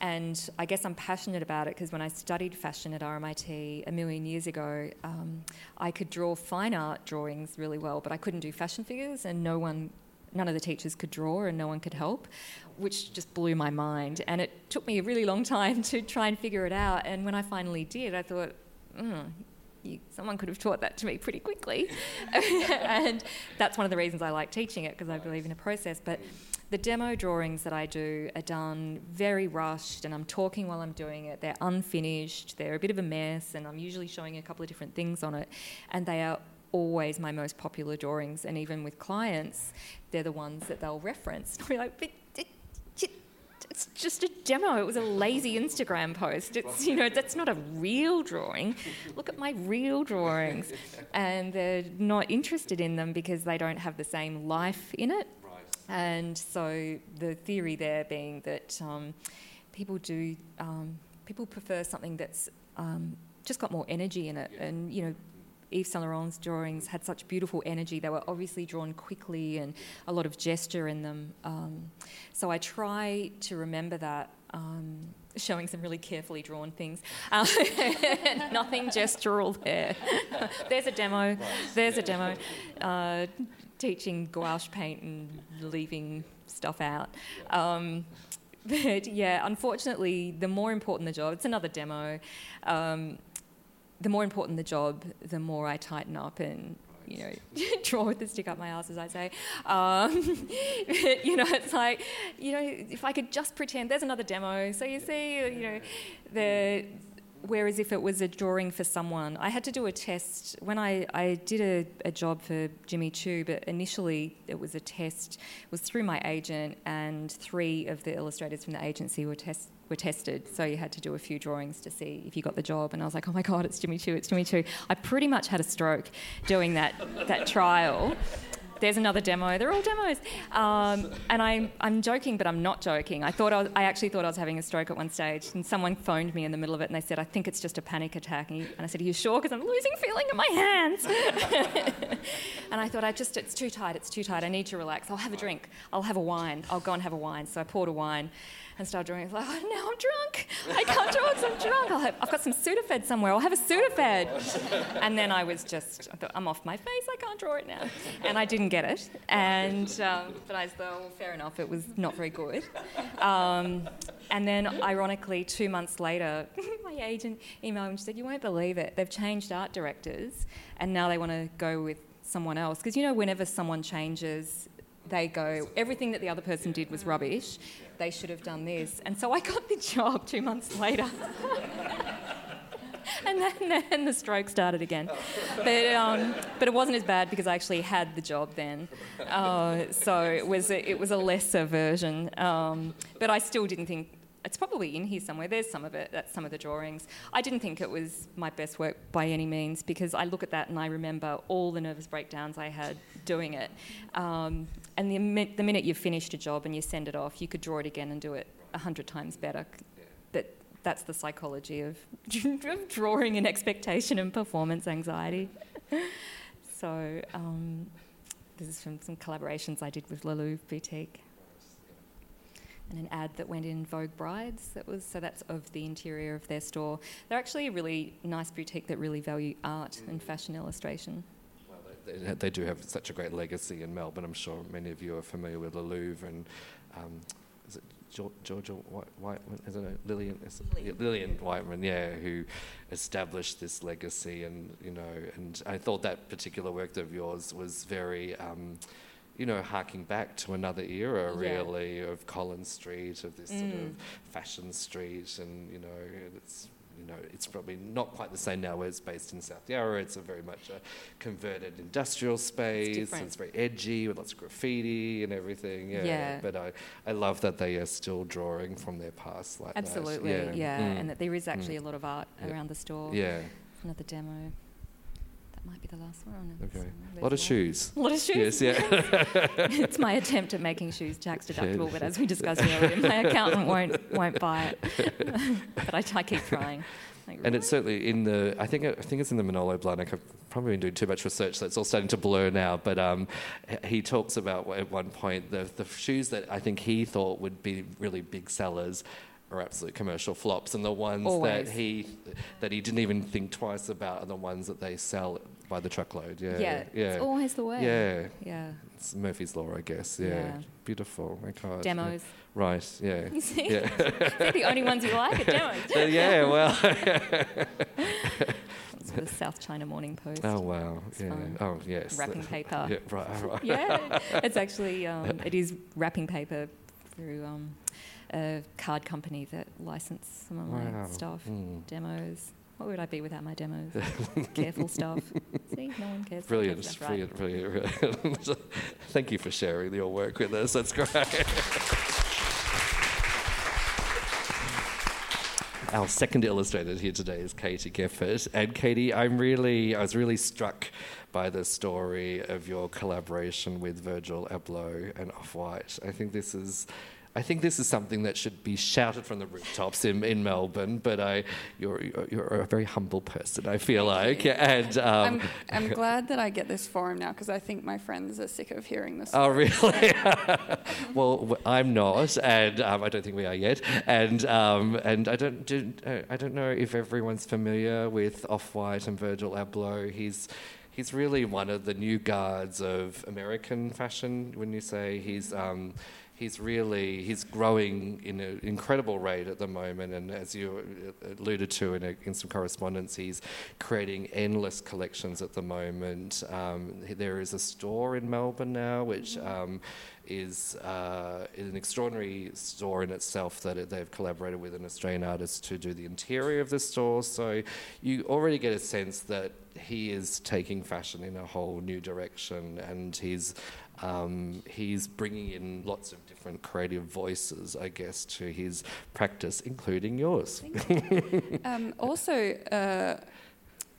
and I guess I'm passionate about it because when I studied fashion at RMIT a million years ago, um, I could draw fine art drawings really well, but I couldn't do fashion figures, and no one, none of the teachers could draw, and no one could help, which just blew my mind. And it took me a really long time to try and figure it out. And when I finally did, I thought, mm, you, someone could have taught that to me pretty quickly. and that's one of the reasons I like teaching it because I believe in a process. But the demo drawings that I do are done very rushed, and I'm talking while I'm doing it. They're unfinished, they're a bit of a mess, and I'm usually showing a couple of different things on it. And they are always my most popular drawings, and even with clients, they're the ones that they'll reference. I'll be like, it's just a demo. It was a lazy Instagram post. It's you know that's not a real drawing. Look at my real drawings, and they're not interested in them because they don't have the same life in it. And so the theory there being that um, people do um, people prefer something that's um, just got more energy in it, and you know Yves Saint Laurent's drawings had such beautiful energy. They were obviously drawn quickly and a lot of gesture in them. Um, so I try to remember that. Um, showing some really carefully drawn things. Uh, nothing gestural there. There's a demo. There's a demo. Uh, teaching gouache paint and leaving stuff out. Um, but yeah, unfortunately, the more important the job, it's another demo. Um, the more important the job, the more I tighten up and you know, draw with the stick up my ass, as I say. Um, but, you know, it's like, you know, if I could just pretend, there's another demo. So you see, you know, the whereas if it was a drawing for someone, I had to do a test when I, I did a, a job for Jimmy Choo, but initially it was a test, it was through my agent, and three of the illustrators from the agency were test were tested. So you had to do a few drawings to see if you got the job. And I was like, oh my God, it's Jimmy Choo, it's Jimmy Choo. I pretty much had a stroke doing that, that trial. There's another demo. They're all demos. Um, and I'm, I'm joking, but I'm not joking. I thought I, was, I actually thought I was having a stroke at one stage, and someone phoned me in the middle of it, and they said, "I think it's just a panic attack." And, I said, "Are you sure? Because I'm losing feeling in my hands." and I thought, "I just, it's too tight. It's too tight. I need to relax. I'll have a drink. I'll have a wine. I'll go and have a wine." So I poured a wine and start drawing. I was like, oh, now I'm drunk. I can't draw because I'm drunk. I'll have, I've got some Sudafed somewhere. I'll have a Sudafed. And then I was just, I thought, I'm off my face. I can't draw it now. And I didn't get it. And um, but I thought, well, fair enough. It was not very good. Um, and then, ironically, two months later, my agent emailed me and said, "You won't believe it. They've changed art directors, and now they want to go with someone else. Because you know, whenever someone changes, they go, everything that the other person did was rubbish. They should have done this. And so I got the job two months later. and then, then, the stroke started again. But, um, but it wasn't as bad because I actually had the job then. Uh, so it was, a, it was a lesser version. Um, but I still didn't think it's probably in here somewhere. There's some of it. That's some of the drawings. I didn't think it was my best work by any means because I look at that and I remember all the nervous breakdowns I had doing it. Um, and the, the minute you've finished a job and you send it off, you could draw it again and do it a hundred times better. But that's the psychology of, of drawing and expectation and performance anxiety. so um, this is from some collaborations I did with Louvre Boutique and an ad that went in Vogue Brides. That was so that's of the interior of their store. They're actually a really nice boutique that really value art and fashion illustration. Well, they, they, do have such a great legacy in Melbourne. I'm sure many of you are familiar with the Louvre and. Um, is it Georgia White, Wightman, isn't it? Lillian, is it? Yeah, Lillian Wightman, yeah, who established this legacy, and you know, and I thought that particular work of yours was very um, you know, harking back to another era, really, of Collins Street, of this mm. sort of mm. fashion street, and you know, it's you know, it's probably not quite the same now. Where it's based in South Yarra, it's a very much a converted industrial space. It's, it's, very edgy with lots of graffiti and everything. Yeah, yeah. but I, I love that they are still drawing from their past like Absolutely, that. yeah, yeah. Mm. and that there is actually mm. a lot of art yeah. around the store. Yeah, another demo. That might be the last one. Okay. A lot of shoes. A lot of shoes. Yes, yeah. it's my attempt at making shoes tax deductible, but as we discussed earlier, my accountant won't won't buy it. but I, I keep trying. Like, and it's certainly in the. I think I think it's in the Manolo Blahnik. I've probably been doing too much research, so it's all starting to blur now. But um, he talks about at one point the the shoes that I think he thought would be really big sellers are absolute commercial flops, and the ones Always. that he that he didn't even think twice about are the ones that they sell by the truckload. Yeah, yeah, yeah. It's always the way. Yeah, yeah. It's Murphy's law, I guess. Yeah, yeah. beautiful. My God. Demos. Right. Yeah. You see, yeah. They're the only ones you like are demos. yeah. Well. the South China Morning Post. Oh wow! It's yeah. fun. Oh yes. Wrapping paper. Yeah. Right. right. yeah, it's actually um, it is wrapping paper through um, a card company that license some of Wow. my stuff, Mm. demos. What would I be without my demos? Careful stuff. See, no one cares. Brilliant, Stuff right. brilliant, brilliant, brilliant. Thank you for sharing your work with us. That's great. Our second illustrator here today is Katie Gifford. And Katie, I'm really, I was really struck by the story of your collaboration with Virgil Abloh and Off White. I think this is. I think this is something that should be shouted from the rooftops in, in Melbourne, but I, you're, you're, you're a very humble person, I feel like. And um, I'm, I'm glad that I get this forum now because I think my friends are sick of hearing this. Oh, really? well, I'm not, and um, I don't think we are yet. And um, and I don't do, uh, I don't know if everyone's familiar with Off White and Virgil Abloh. He's he's really one of the new guards of American fashion. When you say he's um, he's really he's growing in an incredible rate at the moment. And as you alluded to in, a, in some correspondence he's creating endless collections at the moment. Um, there is a store in melbourne now which um, is uh, an extraordinary store in itself that it, they've collaborated with an Australian artist to do the interior of the store. So you already get a sense that he is taking fashion in a whole new direction, and he's um, he's bringing in lots of different creative voices, I guess, to his practice, including yours. Um, also, uh,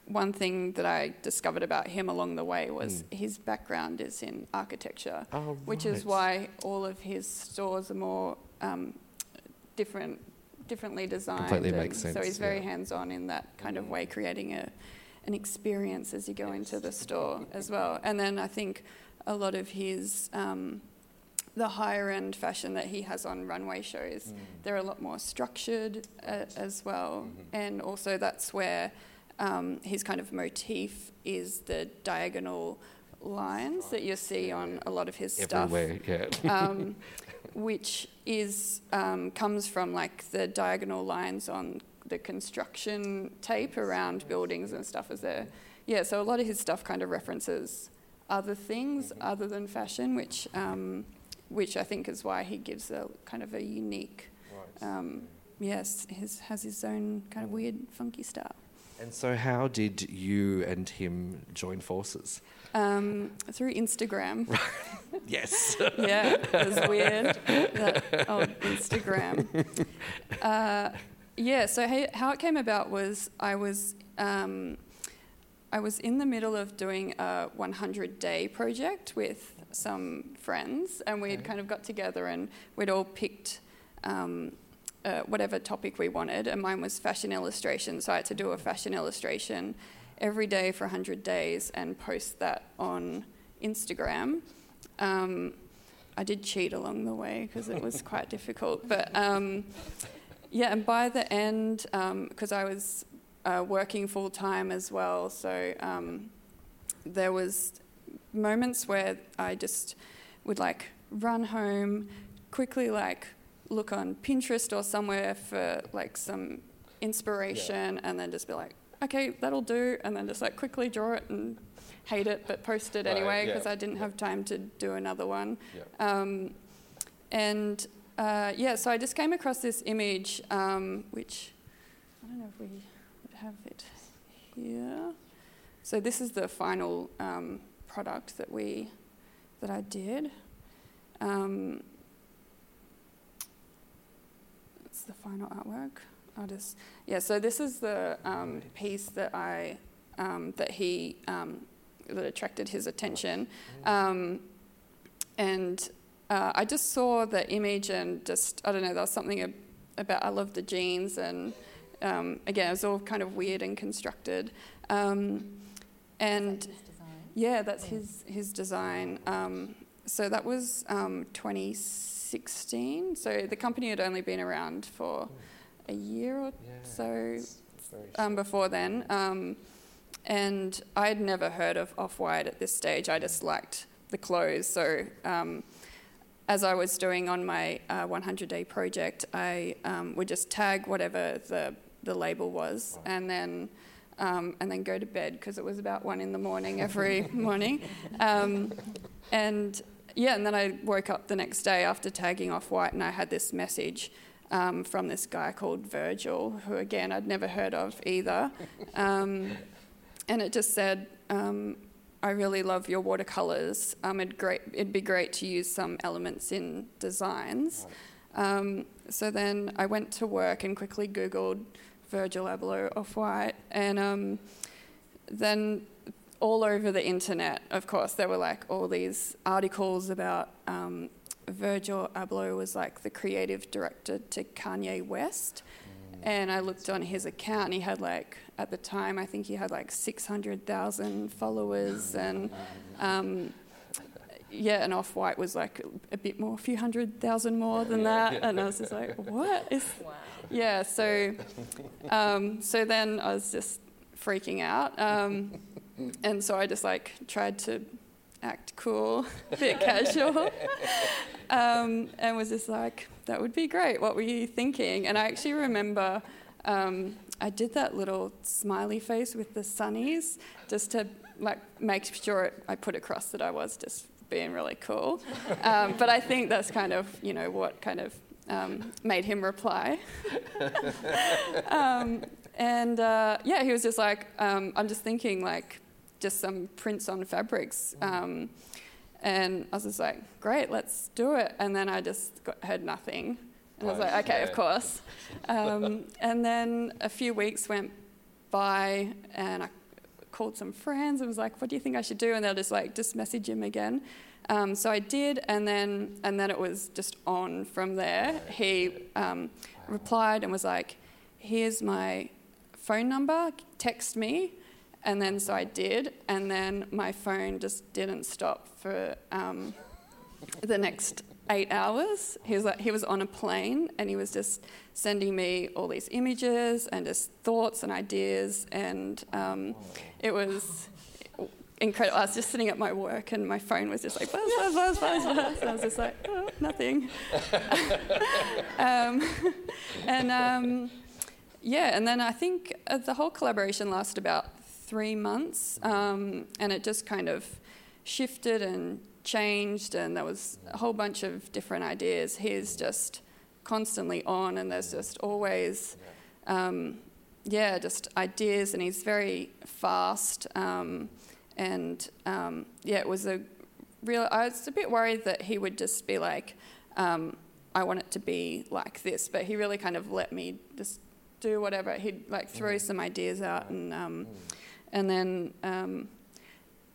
one thing that I discovered about him along the way was Mm. his background is in architecture, Oh, which is why all of his stores are more um, different, differently designed. Completely makes So he's very yeah. hands-on in that kind of way, creating a an experience as you go into the store as well. And then I think a lot of his um, the higher end fashion that he has on runway shows, Mm. they're a lot more structured uh, as well. Mhm. And also, that's where um, his kind of motif is the diagonal lines that you see on a lot of his stuff. Everywhere, yeah. Um, which is um, comes from like the diagonal lines on the construction tape around buildings and stuff. As there, yeah. So a lot of his stuff kind of references other things other than fashion, which um, which I think is why he gives a kind of a unique. Um, yes, his has his own kind of weird, funky style. And so, how did you and him join forces? Um, through Instagram. Yes. yeah, it was weird. That old Instagram. Uh, yeah, so how it came about was I was um, I was in the middle of doing a 100 day project with some friends, and we'd Okay. kind of got together and we'd all picked. Um, uh, whatever topic we wanted, and mine was fashion illustration. So I had to do a fashion illustration every day for 100 days and post that on Instagram. Um, I did cheat along the way because it was quite difficult. But um, yeah, and by the end, because I was uh, working full time as well, so um, there was moments where I just would like run home, quickly like look on Pinterest or somewhere for like some inspiration, and then just be like, okay, that'll do, and then just like quickly draw it and hate it, but post it Right, anyway yeah, because I didn't yeah. have time to do another one. Yeah. Um, and uh, yeah, so I just came across this image, um, which I don't know if we have it here. So this is the final um, product that we that I did. Um, it's the final artwork. I'll just yeah. So this is the um, piece that I um, that he um, that attracted his attention, um, and uh, I just saw the image and just I don't know. There was something about I love the jeans and um, again it was all kind of weird and constructed, um, and yeah, that's his his design. Um, so that was um, 2016. So the company had only been around for a year or so um, before then. Um, and I'd never heard of Off White at this stage. I just liked the clothes. So um, as I was doing on my uh, 100 day project, I um, would just tag whatever the, the label was. And then um, and then go to bed because it was about one in the morning every morning. Um, and yeah, and then I woke up the next day after tagging off white, and I had this message um, from this guy called Virgil, who again I'd never heard of either. Um, and it just said, um, I really love your watercolours. Um, it'd, great, it'd be great to use some elements in designs. Um, so then I went to work and quickly Googled Virgil Abloh off white, and um, then all over the internet, of course, there were like all these articles about um, Virgil Abloh was like the creative director to Kanye West. And I looked on his account, and he had like, at the time, I think he had like 600,000 followers. And um, yeah, and Off White was like a, bit more, a few hundred thousand more than that. And I was just like, what is. Wow. Yeah, so, um, so then I was just freaking out. Um, and so I just like tried to act cool, a bit casual, um, and was just like, that would be great. What were you thinking? And I actually remember um, I did that little smiley face with the sunnies just to like make sure it, I put across that I was just being really cool. Um, but I think that's kind of you know what kind of um, made him reply. Um, and uh, yeah, he was just like, um, I'm just thinking like just some prints on fabrics. Um, and I was just like, great, let's do it. And then I just got, heard nothing. And I was like, okay, of course. Um, and then a few weeks went by, and I called some friends and was like, what do you think I should do? And they'll just like, just message him again. Um, so I did, and then and then it was just on from there. He um, replied and was like, "Here's my phone number. Text me." And then so I did, and then my phone just didn't stop for um, the next eight hours. He was like, he was on a plane, and he was just sending me all these images and just thoughts and ideas, and um, it was incredible. I was just sitting at my work, and my phone was just like buzz, buzz, buzz, buzz, buzz, and I was just like, oh, nothing. um, and um, yeah, and then I think uh, the whole collaboration lasted about three months, um, and it just kind of shifted and changed, and there was a whole bunch of different ideas. He's just constantly on, and there's just always, um, yeah, just ideas, and he's very fast. Um, and um, yeah, it was a real. I was a bit worried that he would just be like, um, "I want it to be like this," but he really kind of let me just do whatever. He'd like throw mm. some ideas out and. Um, mm and then, um,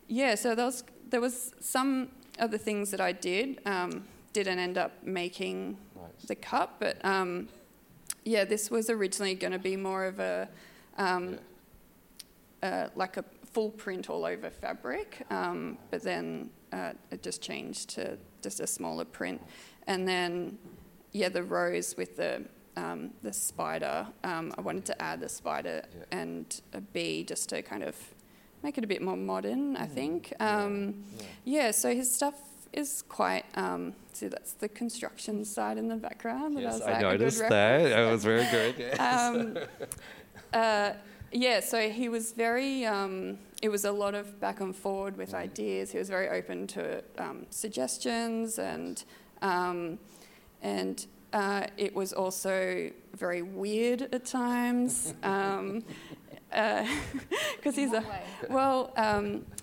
yeah, so there was, there was some of the things that I did um, didn't end up making nice. the cut, but um, yeah, this was originally going to be more of a um, yeah. uh, like a full print all over fabric, um, but then uh, it just changed to just a smaller print, and then yeah, the rose with the um, the spider. Um, I wanted to add the spider yeah. and a bee just to kind of make it a bit more modern, I mm. think. Um, yeah. yeah. so his stuff is quite. Um, see, that's the construction side in the background. Yes, I, like, noticed that. That was very good. Yes. Um, uh, yeah, so he was very. Um, it was a lot of back and forward with mm. ideas. He was very open to suggestions and and uh, it was also very weird at times. Um, because uh, he's a way? well,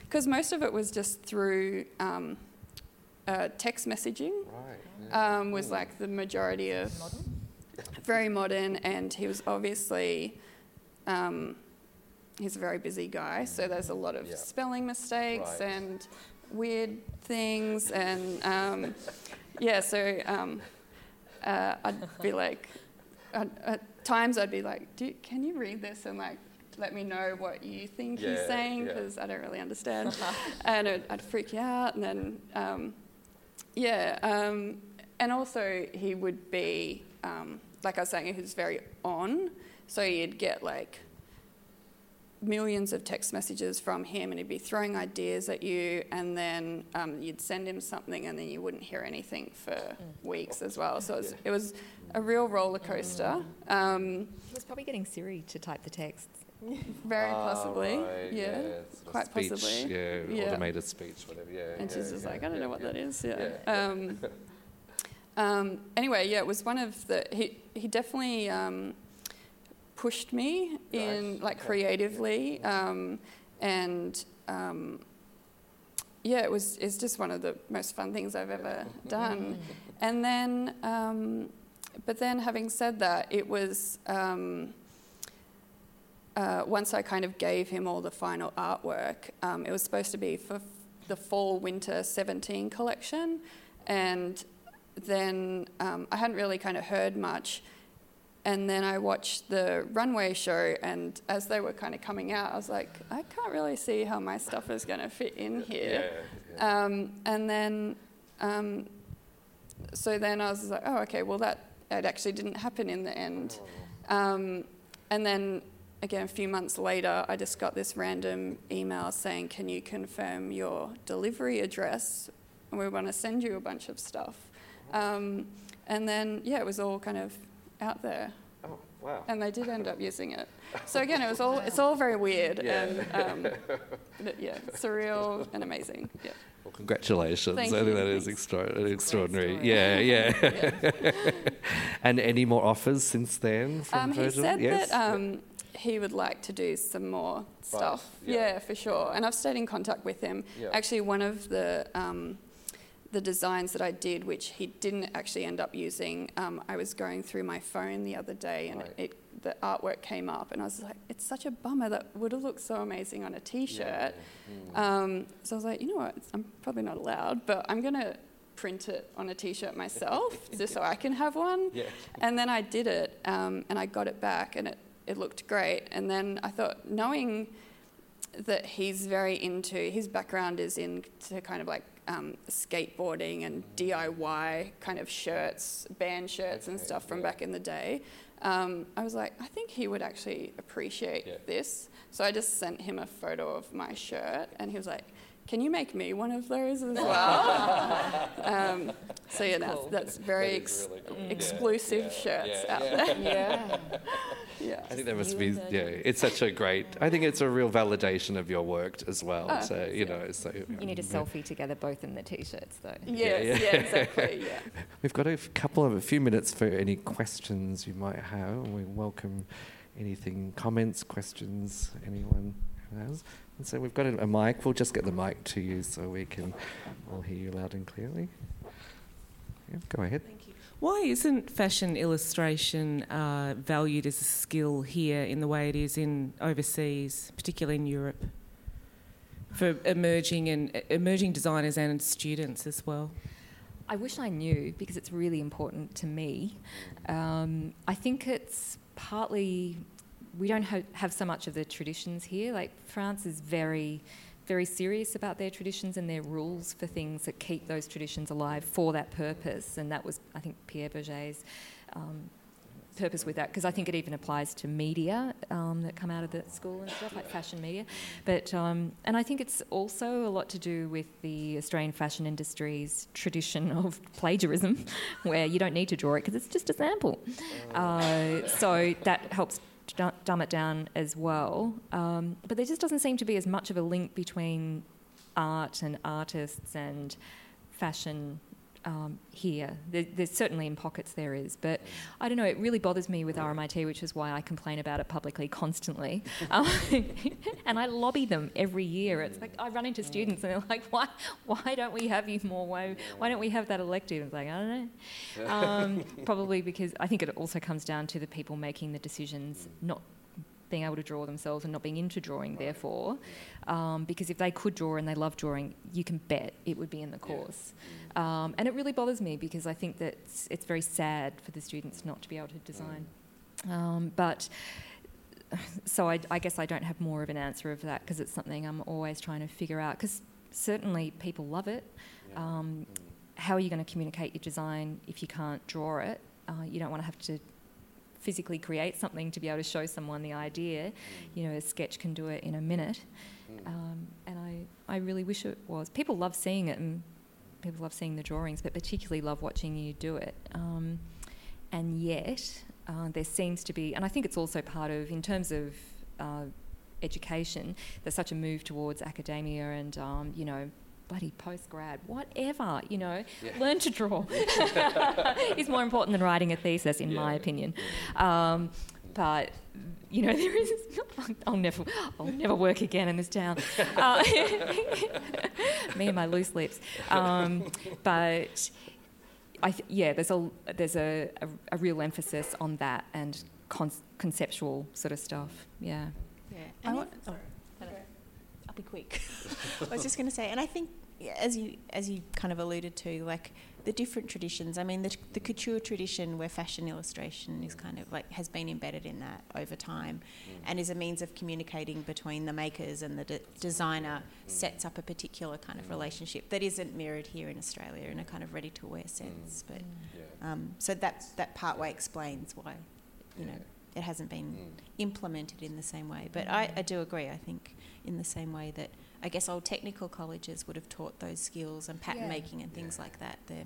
because um, most of it was just through um, uh, text messaging. Right. Yeah. Um, was like the majority of modern? very modern, and he was obviously. Um, he's a very busy guy, so there's a lot of yeah. spelling mistakes right. and weird things, and um, yeah, so uh, I'd be like, I'd, at times I'd be like, can you read this and like let me know what you think yeah, he's saying because yeah. I don't really understand, and I'd, I'd, freak you out, and then um, yeah, um, and also he would be um, like I was saying, he was very on, so you'd get like millions of text messages from him and he'd be throwing ideas at you and then um, you'd send him something and then you wouldn't hear anything for mm. weeks as well so it was, it was a real roller coaster um, he was probably getting siri to type the text very Oh, possibly. right, yeah. sort of quite speech, possibly. Yeah, Yeah. automated speech, whatever. Yeah. And yeah, she's just yeah, like, I don't yeah, know what yeah. that is. Yeah. Yeah. Um, um, anyway, yeah, it was one of the. He he definitely um, pushed me in like okay. creatively, um, and um, yeah, it was. It's just one of the most fun things I've ever done. And then, um, but then, having said that, it was. Um, uh, once I kind of gave him all the final artwork, um, it was supposed to be for f- the fall winter 17 collection. And then um, I hadn't really kind of heard much. And then I watched the runway show, and as they were kind of coming out, I was like, I can't really see how my stuff is going to fit in here. Yeah, yeah. Um, and then, um, so then I was like, oh, okay, well, that it actually didn't happen in the end. Um, and then again, a few months later, I just got this random email saying, can you confirm your delivery address? And we want to send you a bunch of stuff. Um, and then, yeah, it was all kind of out there. Oh, wow. And they did end up using it. So again, it was all, it's all very weird Yeah. and, um, yeah, surreal and amazing. Yeah. Well, congratulations. Thank I think you, that is extra- extraordinary. story. Yeah, yeah. and any more offers since then from Um, he Virgil? said yes? that um, he would like to do some more stuff. yeah. Yeah. for sure. And I've stayed in contact with him. Yeah. Actually, one of the um, the designs that I did, which he didn't actually end up using, um, I was going through my phone the other day, and Right. it, the artwork came up, and I was like, "It's such a bummer that would have looked so amazing on a T-shirt." Mm. Um, so I was like, "You know what? I'm probably not allowed, but I'm gonna." print it on a t-shirt myself just so I can have one Yeah. and then I did it um, and I got it back and it, it looked great. And then I thought, knowing that he's very into, his background is into kind of like um, skateboarding and DIY kind of shirts, band shirts and stuff from back in the day. Um, I was like, I think he would actually appreciate Yeah. this. So I just sent him a photo of my shirt and he was like, can you make me one of those as well? um, so yeah, that's, cool. that's very That ex- really cool. Exclusive yeah, shirts yeah, out yeah. there. Yeah. Yeah. I think that must be, and yeah, it's such a great, I think it's a real validation of your work as well. Oh, so, you know, so. You need a um, selfie together, both in the t-shirts, though. Yes, yeah. yeah, exactly. Yeah. We've got a couple of, a few minutes for any questions you might have. We welcome anything, comments, questions, anyone has. And so we've got a, a mic. We'll just get the mic to you so we can all hear you loud and clearly. Yeah, go ahead. Why isn't fashion illustration uh, valued as a skill here in the way it is in overseas, particularly in Europe, for emerging and emerging designers and students as well? I wish I knew because it's really important to me. Um, I think it's partly we don't ha- have so much of the traditions here. Like France is very, very serious about their traditions and their rules for things that keep those traditions alive for that purpose. And that was, I think, Pierre Bergé's um, purpose with that because I think it even applies to media um, that come out of the school and stuff like fashion media. But um, and I think it's also a lot to do with the Australian fashion industry's tradition of plagiarism, where you don't need to draw it because it's just a sample. Uh, so that helps dumb it down as well. Um, but there just doesn't seem to be as much of a link between art and artists and fashion um, here. There, there's certainly in pockets there is, but I don't know. It really bothers me with RMIT, which is why I complain about it publicly constantly, um, and I lobby them every year. It's like I run into students and they're like, "Why? Why don't we have you more? Why? Why don't we have that elective?" It's like I don't know. Um, probably because I think it also comes down to the people making the decisions not being able to draw themselves and not being into drawing, therefore. Um, because if they could draw and they love drawing, you can bet it would be in the course. Um, and it really bothers me because I think that it's, it's very sad for the students not to be able to design. Um, but so I, I guess I don't have more of an answer of that because it's something I'm always trying to figure out. Because certainly people love it. Um, how are you going to communicate your design if you can't draw it? Uh, you don't want to have to physically create something to be able to show someone the idea. You know, a sketch can do it in a minute. Um, and I, I really wish it was. People love seeing it and people love seeing the drawings, but particularly love watching you do it. Um, and yet, uh, there seems to be, and I think it's also part of, in terms of uh, education, there's such a move towards academia and, um, you know, bloody post grad, whatever, you know, yeah. learn to draw is more important than writing a thesis, in yeah. my opinion. Um, but you know, there is. I'll never, I'll never work again in this town. Uh, me and my loose lips. Um, but I, th- yeah, there's a there's a, a, a, real emphasis on that and con- conceptual sort of stuff. Yeah. Yeah. I want, oh, I'll be quick. I was just going to say, and I think as you as you kind of alluded to, like the different traditions. I mean, the, the couture tradition, where fashion illustration is kind of like has been embedded in that over time, mm. and is a means of communicating between the makers and the de- designer, mm. sets up a particular kind of mm. relationship that isn't mirrored here in Australia in a kind of ready-to-wear sense. Mm. But yeah. um, so that that part way explains why, you yeah. know, it hasn't been mm. implemented in the same way. But I, I do agree. I think in the same way that I guess old technical colleges would have taught those skills and pattern yeah. making and things yeah. like that. They're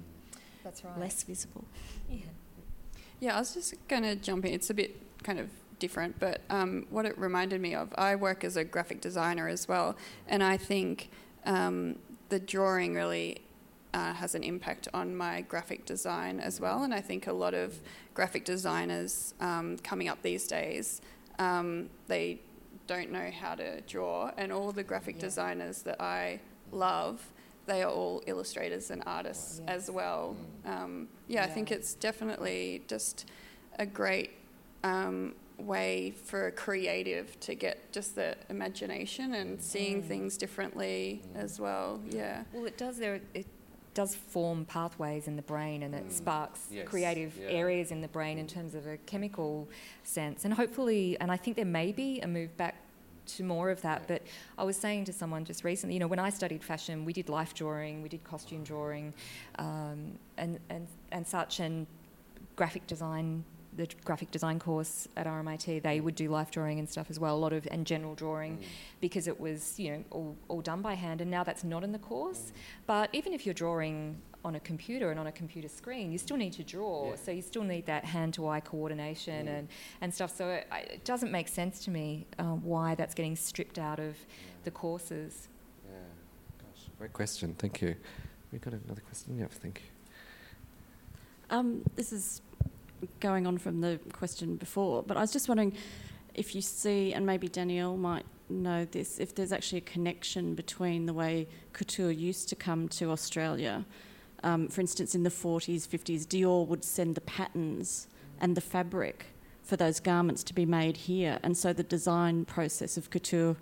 That's right. less visible. Yeah. Yeah, I was just going to jump in. It's a bit kind of different, but um, what it reminded me of, I work as a graphic designer as well, and I think um, the drawing really uh, has an impact on my graphic design as well. And I think a lot of graphic designers um, coming up these days, um, they don't know how to draw, and all the graphic yeah. designers that I love, they are all illustrators and artists yes. as well. Mm. Um, yeah, yeah, I think it's definitely just a great um, way for a creative to get just the imagination and seeing mm. things differently mm. as well. Yeah. Well, it does. There, it does form pathways in the brain and it mm. sparks yes. creative yeah. areas in the brain in terms of a chemical sense. And hopefully, and I think there may be a move back to more of that. But I was saying to someone just recently, you know, when I studied fashion, we did life drawing, we did costume drawing, um, and, and, and such, and graphic design the graphic design course at RMIT, they would do life drawing and stuff as well, a lot of and general drawing, mm. because it was you know all, all done by hand, and now that's not in the course. Mm. But even if you're drawing on a computer and on a computer screen, you still need to draw. Yeah. So you still need that hand-to-eye coordination mm. and, and stuff. So it, it, doesn't make sense to me um, why that's getting stripped out of yeah. the courses. Yeah, gosh, great question. Thank you. We got another question. Yeah, thank you. Um, this is going on from the question before, but I was just wondering if you see, and maybe Danielle might know this, if there's actually a connection between the way couture used to come to Australia. Um, for instance, in the 40s, 50s, Dior would send the patterns and the fabric for those garments to be made here, and so the design process of couture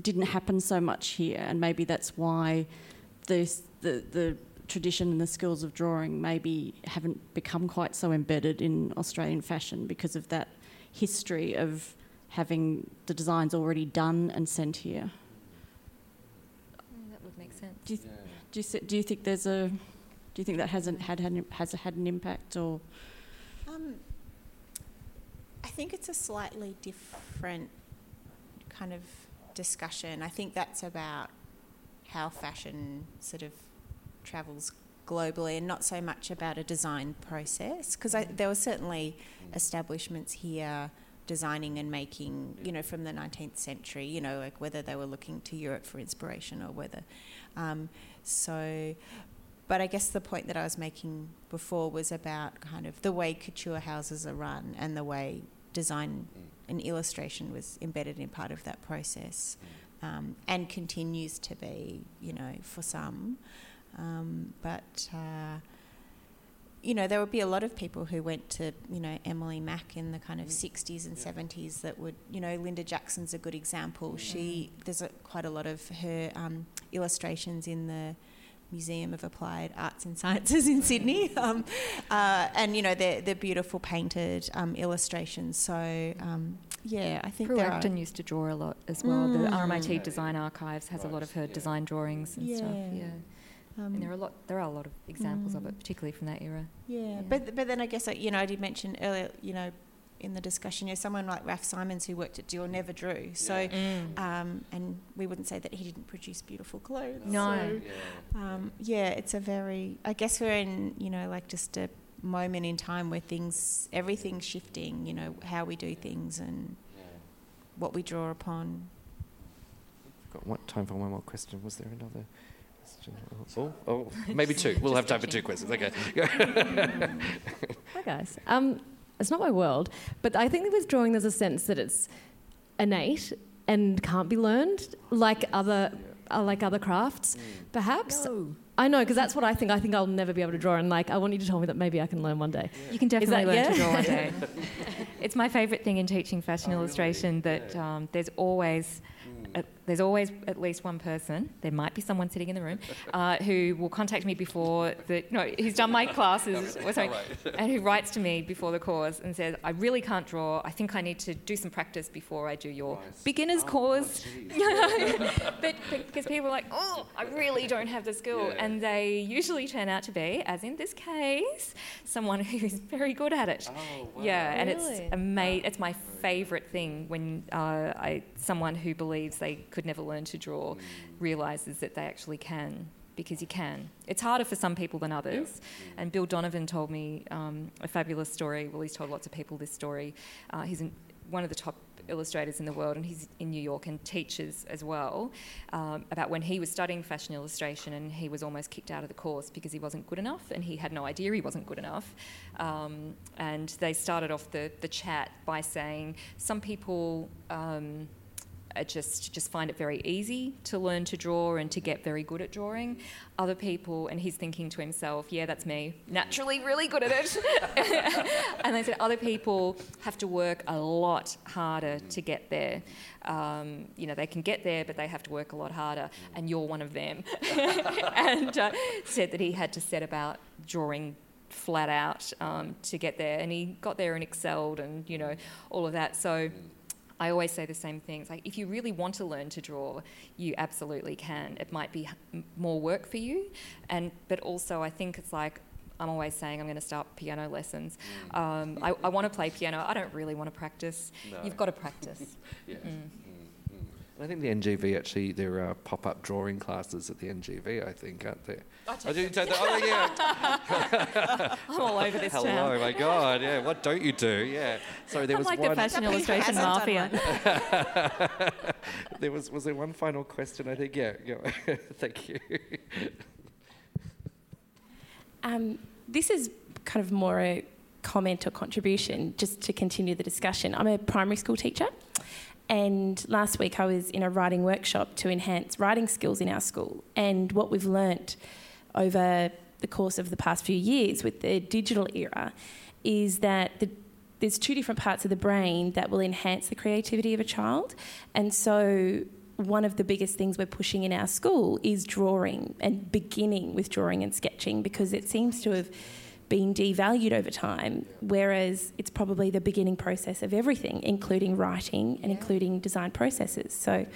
didn't happen so much here, and maybe that's why this, the the tradition and the skills of drawing maybe haven't become quite so embedded in Australian fashion because of that history of having the designs already done and sent here. That would make sense. Do you, yeah. do you, do you think there's a do you think that hasn't had, had has had an impact or? Um, I think it's a slightly different kind of discussion. I think that's about how fashion sort of travels globally and not so much about a design process because there were certainly establishments here designing and making you know from the 19th century you know like whether they were looking to Europe for inspiration or whether um, so but I guess the point that I was making before was about kind of the way couture houses are run and the way design and illustration was embedded in part of that process um, and continues to be you know for some um, but uh, you know, there would be a lot of people who went to, you know, Emily Mack in the kind of mm. 60s and yeah. 70s that would, you know, Linda Jackson's a good example. Mm. She, there's a, quite a lot of her um, illustrations in the Museum of Applied Arts and Sciences in Sydney. Um, uh, and, you know, they're, they're beautiful painted um, illustrations. So, um, yeah, I think Prue Acton used to draw a lot as well. Mm. The RMIT Design Archives has right. a lot of her yeah. design drawings and yeah. stuff. Yeah. Um, and there are a lot. There are a lot of examples mm. of it, mm. particularly from that era. Yeah, yeah. but but then I guess you know I did mention earlier, you know, in the discussion, you know, someone like Raf Simons who worked at Dior never drew. So, yeah. mm. um, and we wouldn't say that he didn't produce beautiful clothes. No. So, yeah. Um, yeah, it's a very. I guess we're in you know like just a moment in time where things, everything's shifting. You know how we do things and. what we draw upon. Got one, time for one more question. Was there another question? Oh, oh, maybe two. We'll have time for two questions. Okay. Hi guys. Um, it's not my world, but I think that with drawing, there's a sense that it's innate and can't be learned, like other, uh, like other crafts, perhaps. No. I know because that's what I think. I think I'll never be able to draw, and like I want you to tell me that maybe I can learn one day. You can definitely that- learn to draw one day. it's my favourite thing in teaching fashion illustration that um, there's always at, there's always at least one person. There might be someone sitting in the room uh, who will contact me before the no, who's done my classes or something, and who writes to me before the course and says, "I really can't draw. I think I need to do some practice before I do your beginners course." but, but because people are like, "Oh, I really don't have the skill," Yeah. and they usually turn out to be, as in this case, someone who is very good at it. Yeah, and Really? it's ama- It's my favourite thing when uh, I someone who believes they could never learn to draw realizes that they actually can because you can. It's harder for some people than others. And Bill Donovan told me um, a fabulous story. Well, he's told lots of people this story. Uh, he's in, one of the top illustrators in the world, and he's in New York and teaches as well um, about when he was studying fashion illustration and he was almost kicked out of the course because he wasn't good enough and he had no idea he wasn't good enough. Um, and they started off the, the chat by saying some people. Um, just just find it very easy to learn to draw and to get very good at drawing. Other people, and he's thinking to himself, "Yeah, that's me, naturally really good at it." and they said other people have to work a lot harder to get there. Um, you know, they can get there, but they have to work a lot harder, and you're one of them. and uh, said that he had to set about drawing flat out um, to get there, and he got there and excelled, and you know, all of that. So. I always say the same things. Like, if you really want to learn to draw, you absolutely can. It might be more work for you, and but also I think it's like I'm always saying I'm going to start piano lessons. Um, I, I want to play piano. I don't really want to practice. You've got to practice. Yeah. Mm. I think the NGV actually there are pop-up drawing classes at the NGV. I think aren't there? I do. take that- Oh yeah. I'm all over this Hello, town. my God. Yeah. What don't you do? Yeah. So there I'm was like one. the fashion illustration mafia. there was was there one final question? I think. Yeah. yeah. Thank you. Um, this is kind of more a comment or contribution just to continue the discussion. I'm a primary school teacher, and last week I was in a writing workshop to enhance writing skills in our school. And what we've learnt over the course of the past few years with the digital era is that the, there's two different parts of the brain that will enhance the creativity of a child. And so one of the biggest things we're pushing in our school is drawing and beginning with drawing and sketching because it seems to have been devalued over time, whereas it's probably the beginning process of everything, including writing and including design processes. So,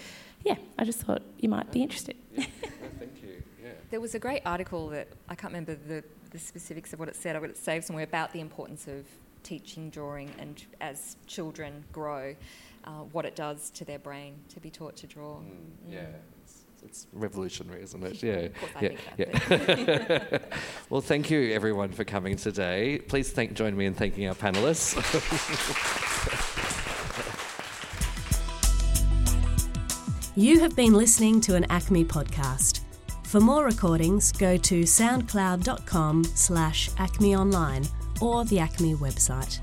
yeah, I just thought you might be interested. Thank you. Yeah. There was a great article that I can't remember the, the specifics of what it said. I got it saved somewhere about the importance of teaching drawing and as children grow, uh, what it does to their brain to be taught to draw. Mm, yeah. It's, it's revolutionary, isn't it? Yeah. Of course, I yeah. yeah. well, thank you everyone for coming today. Please thank join me in thanking our panelists. You have been listening to an ACMI podcast. For more recordings, go to soundcloud.com slash acmeonline or the ACMI website.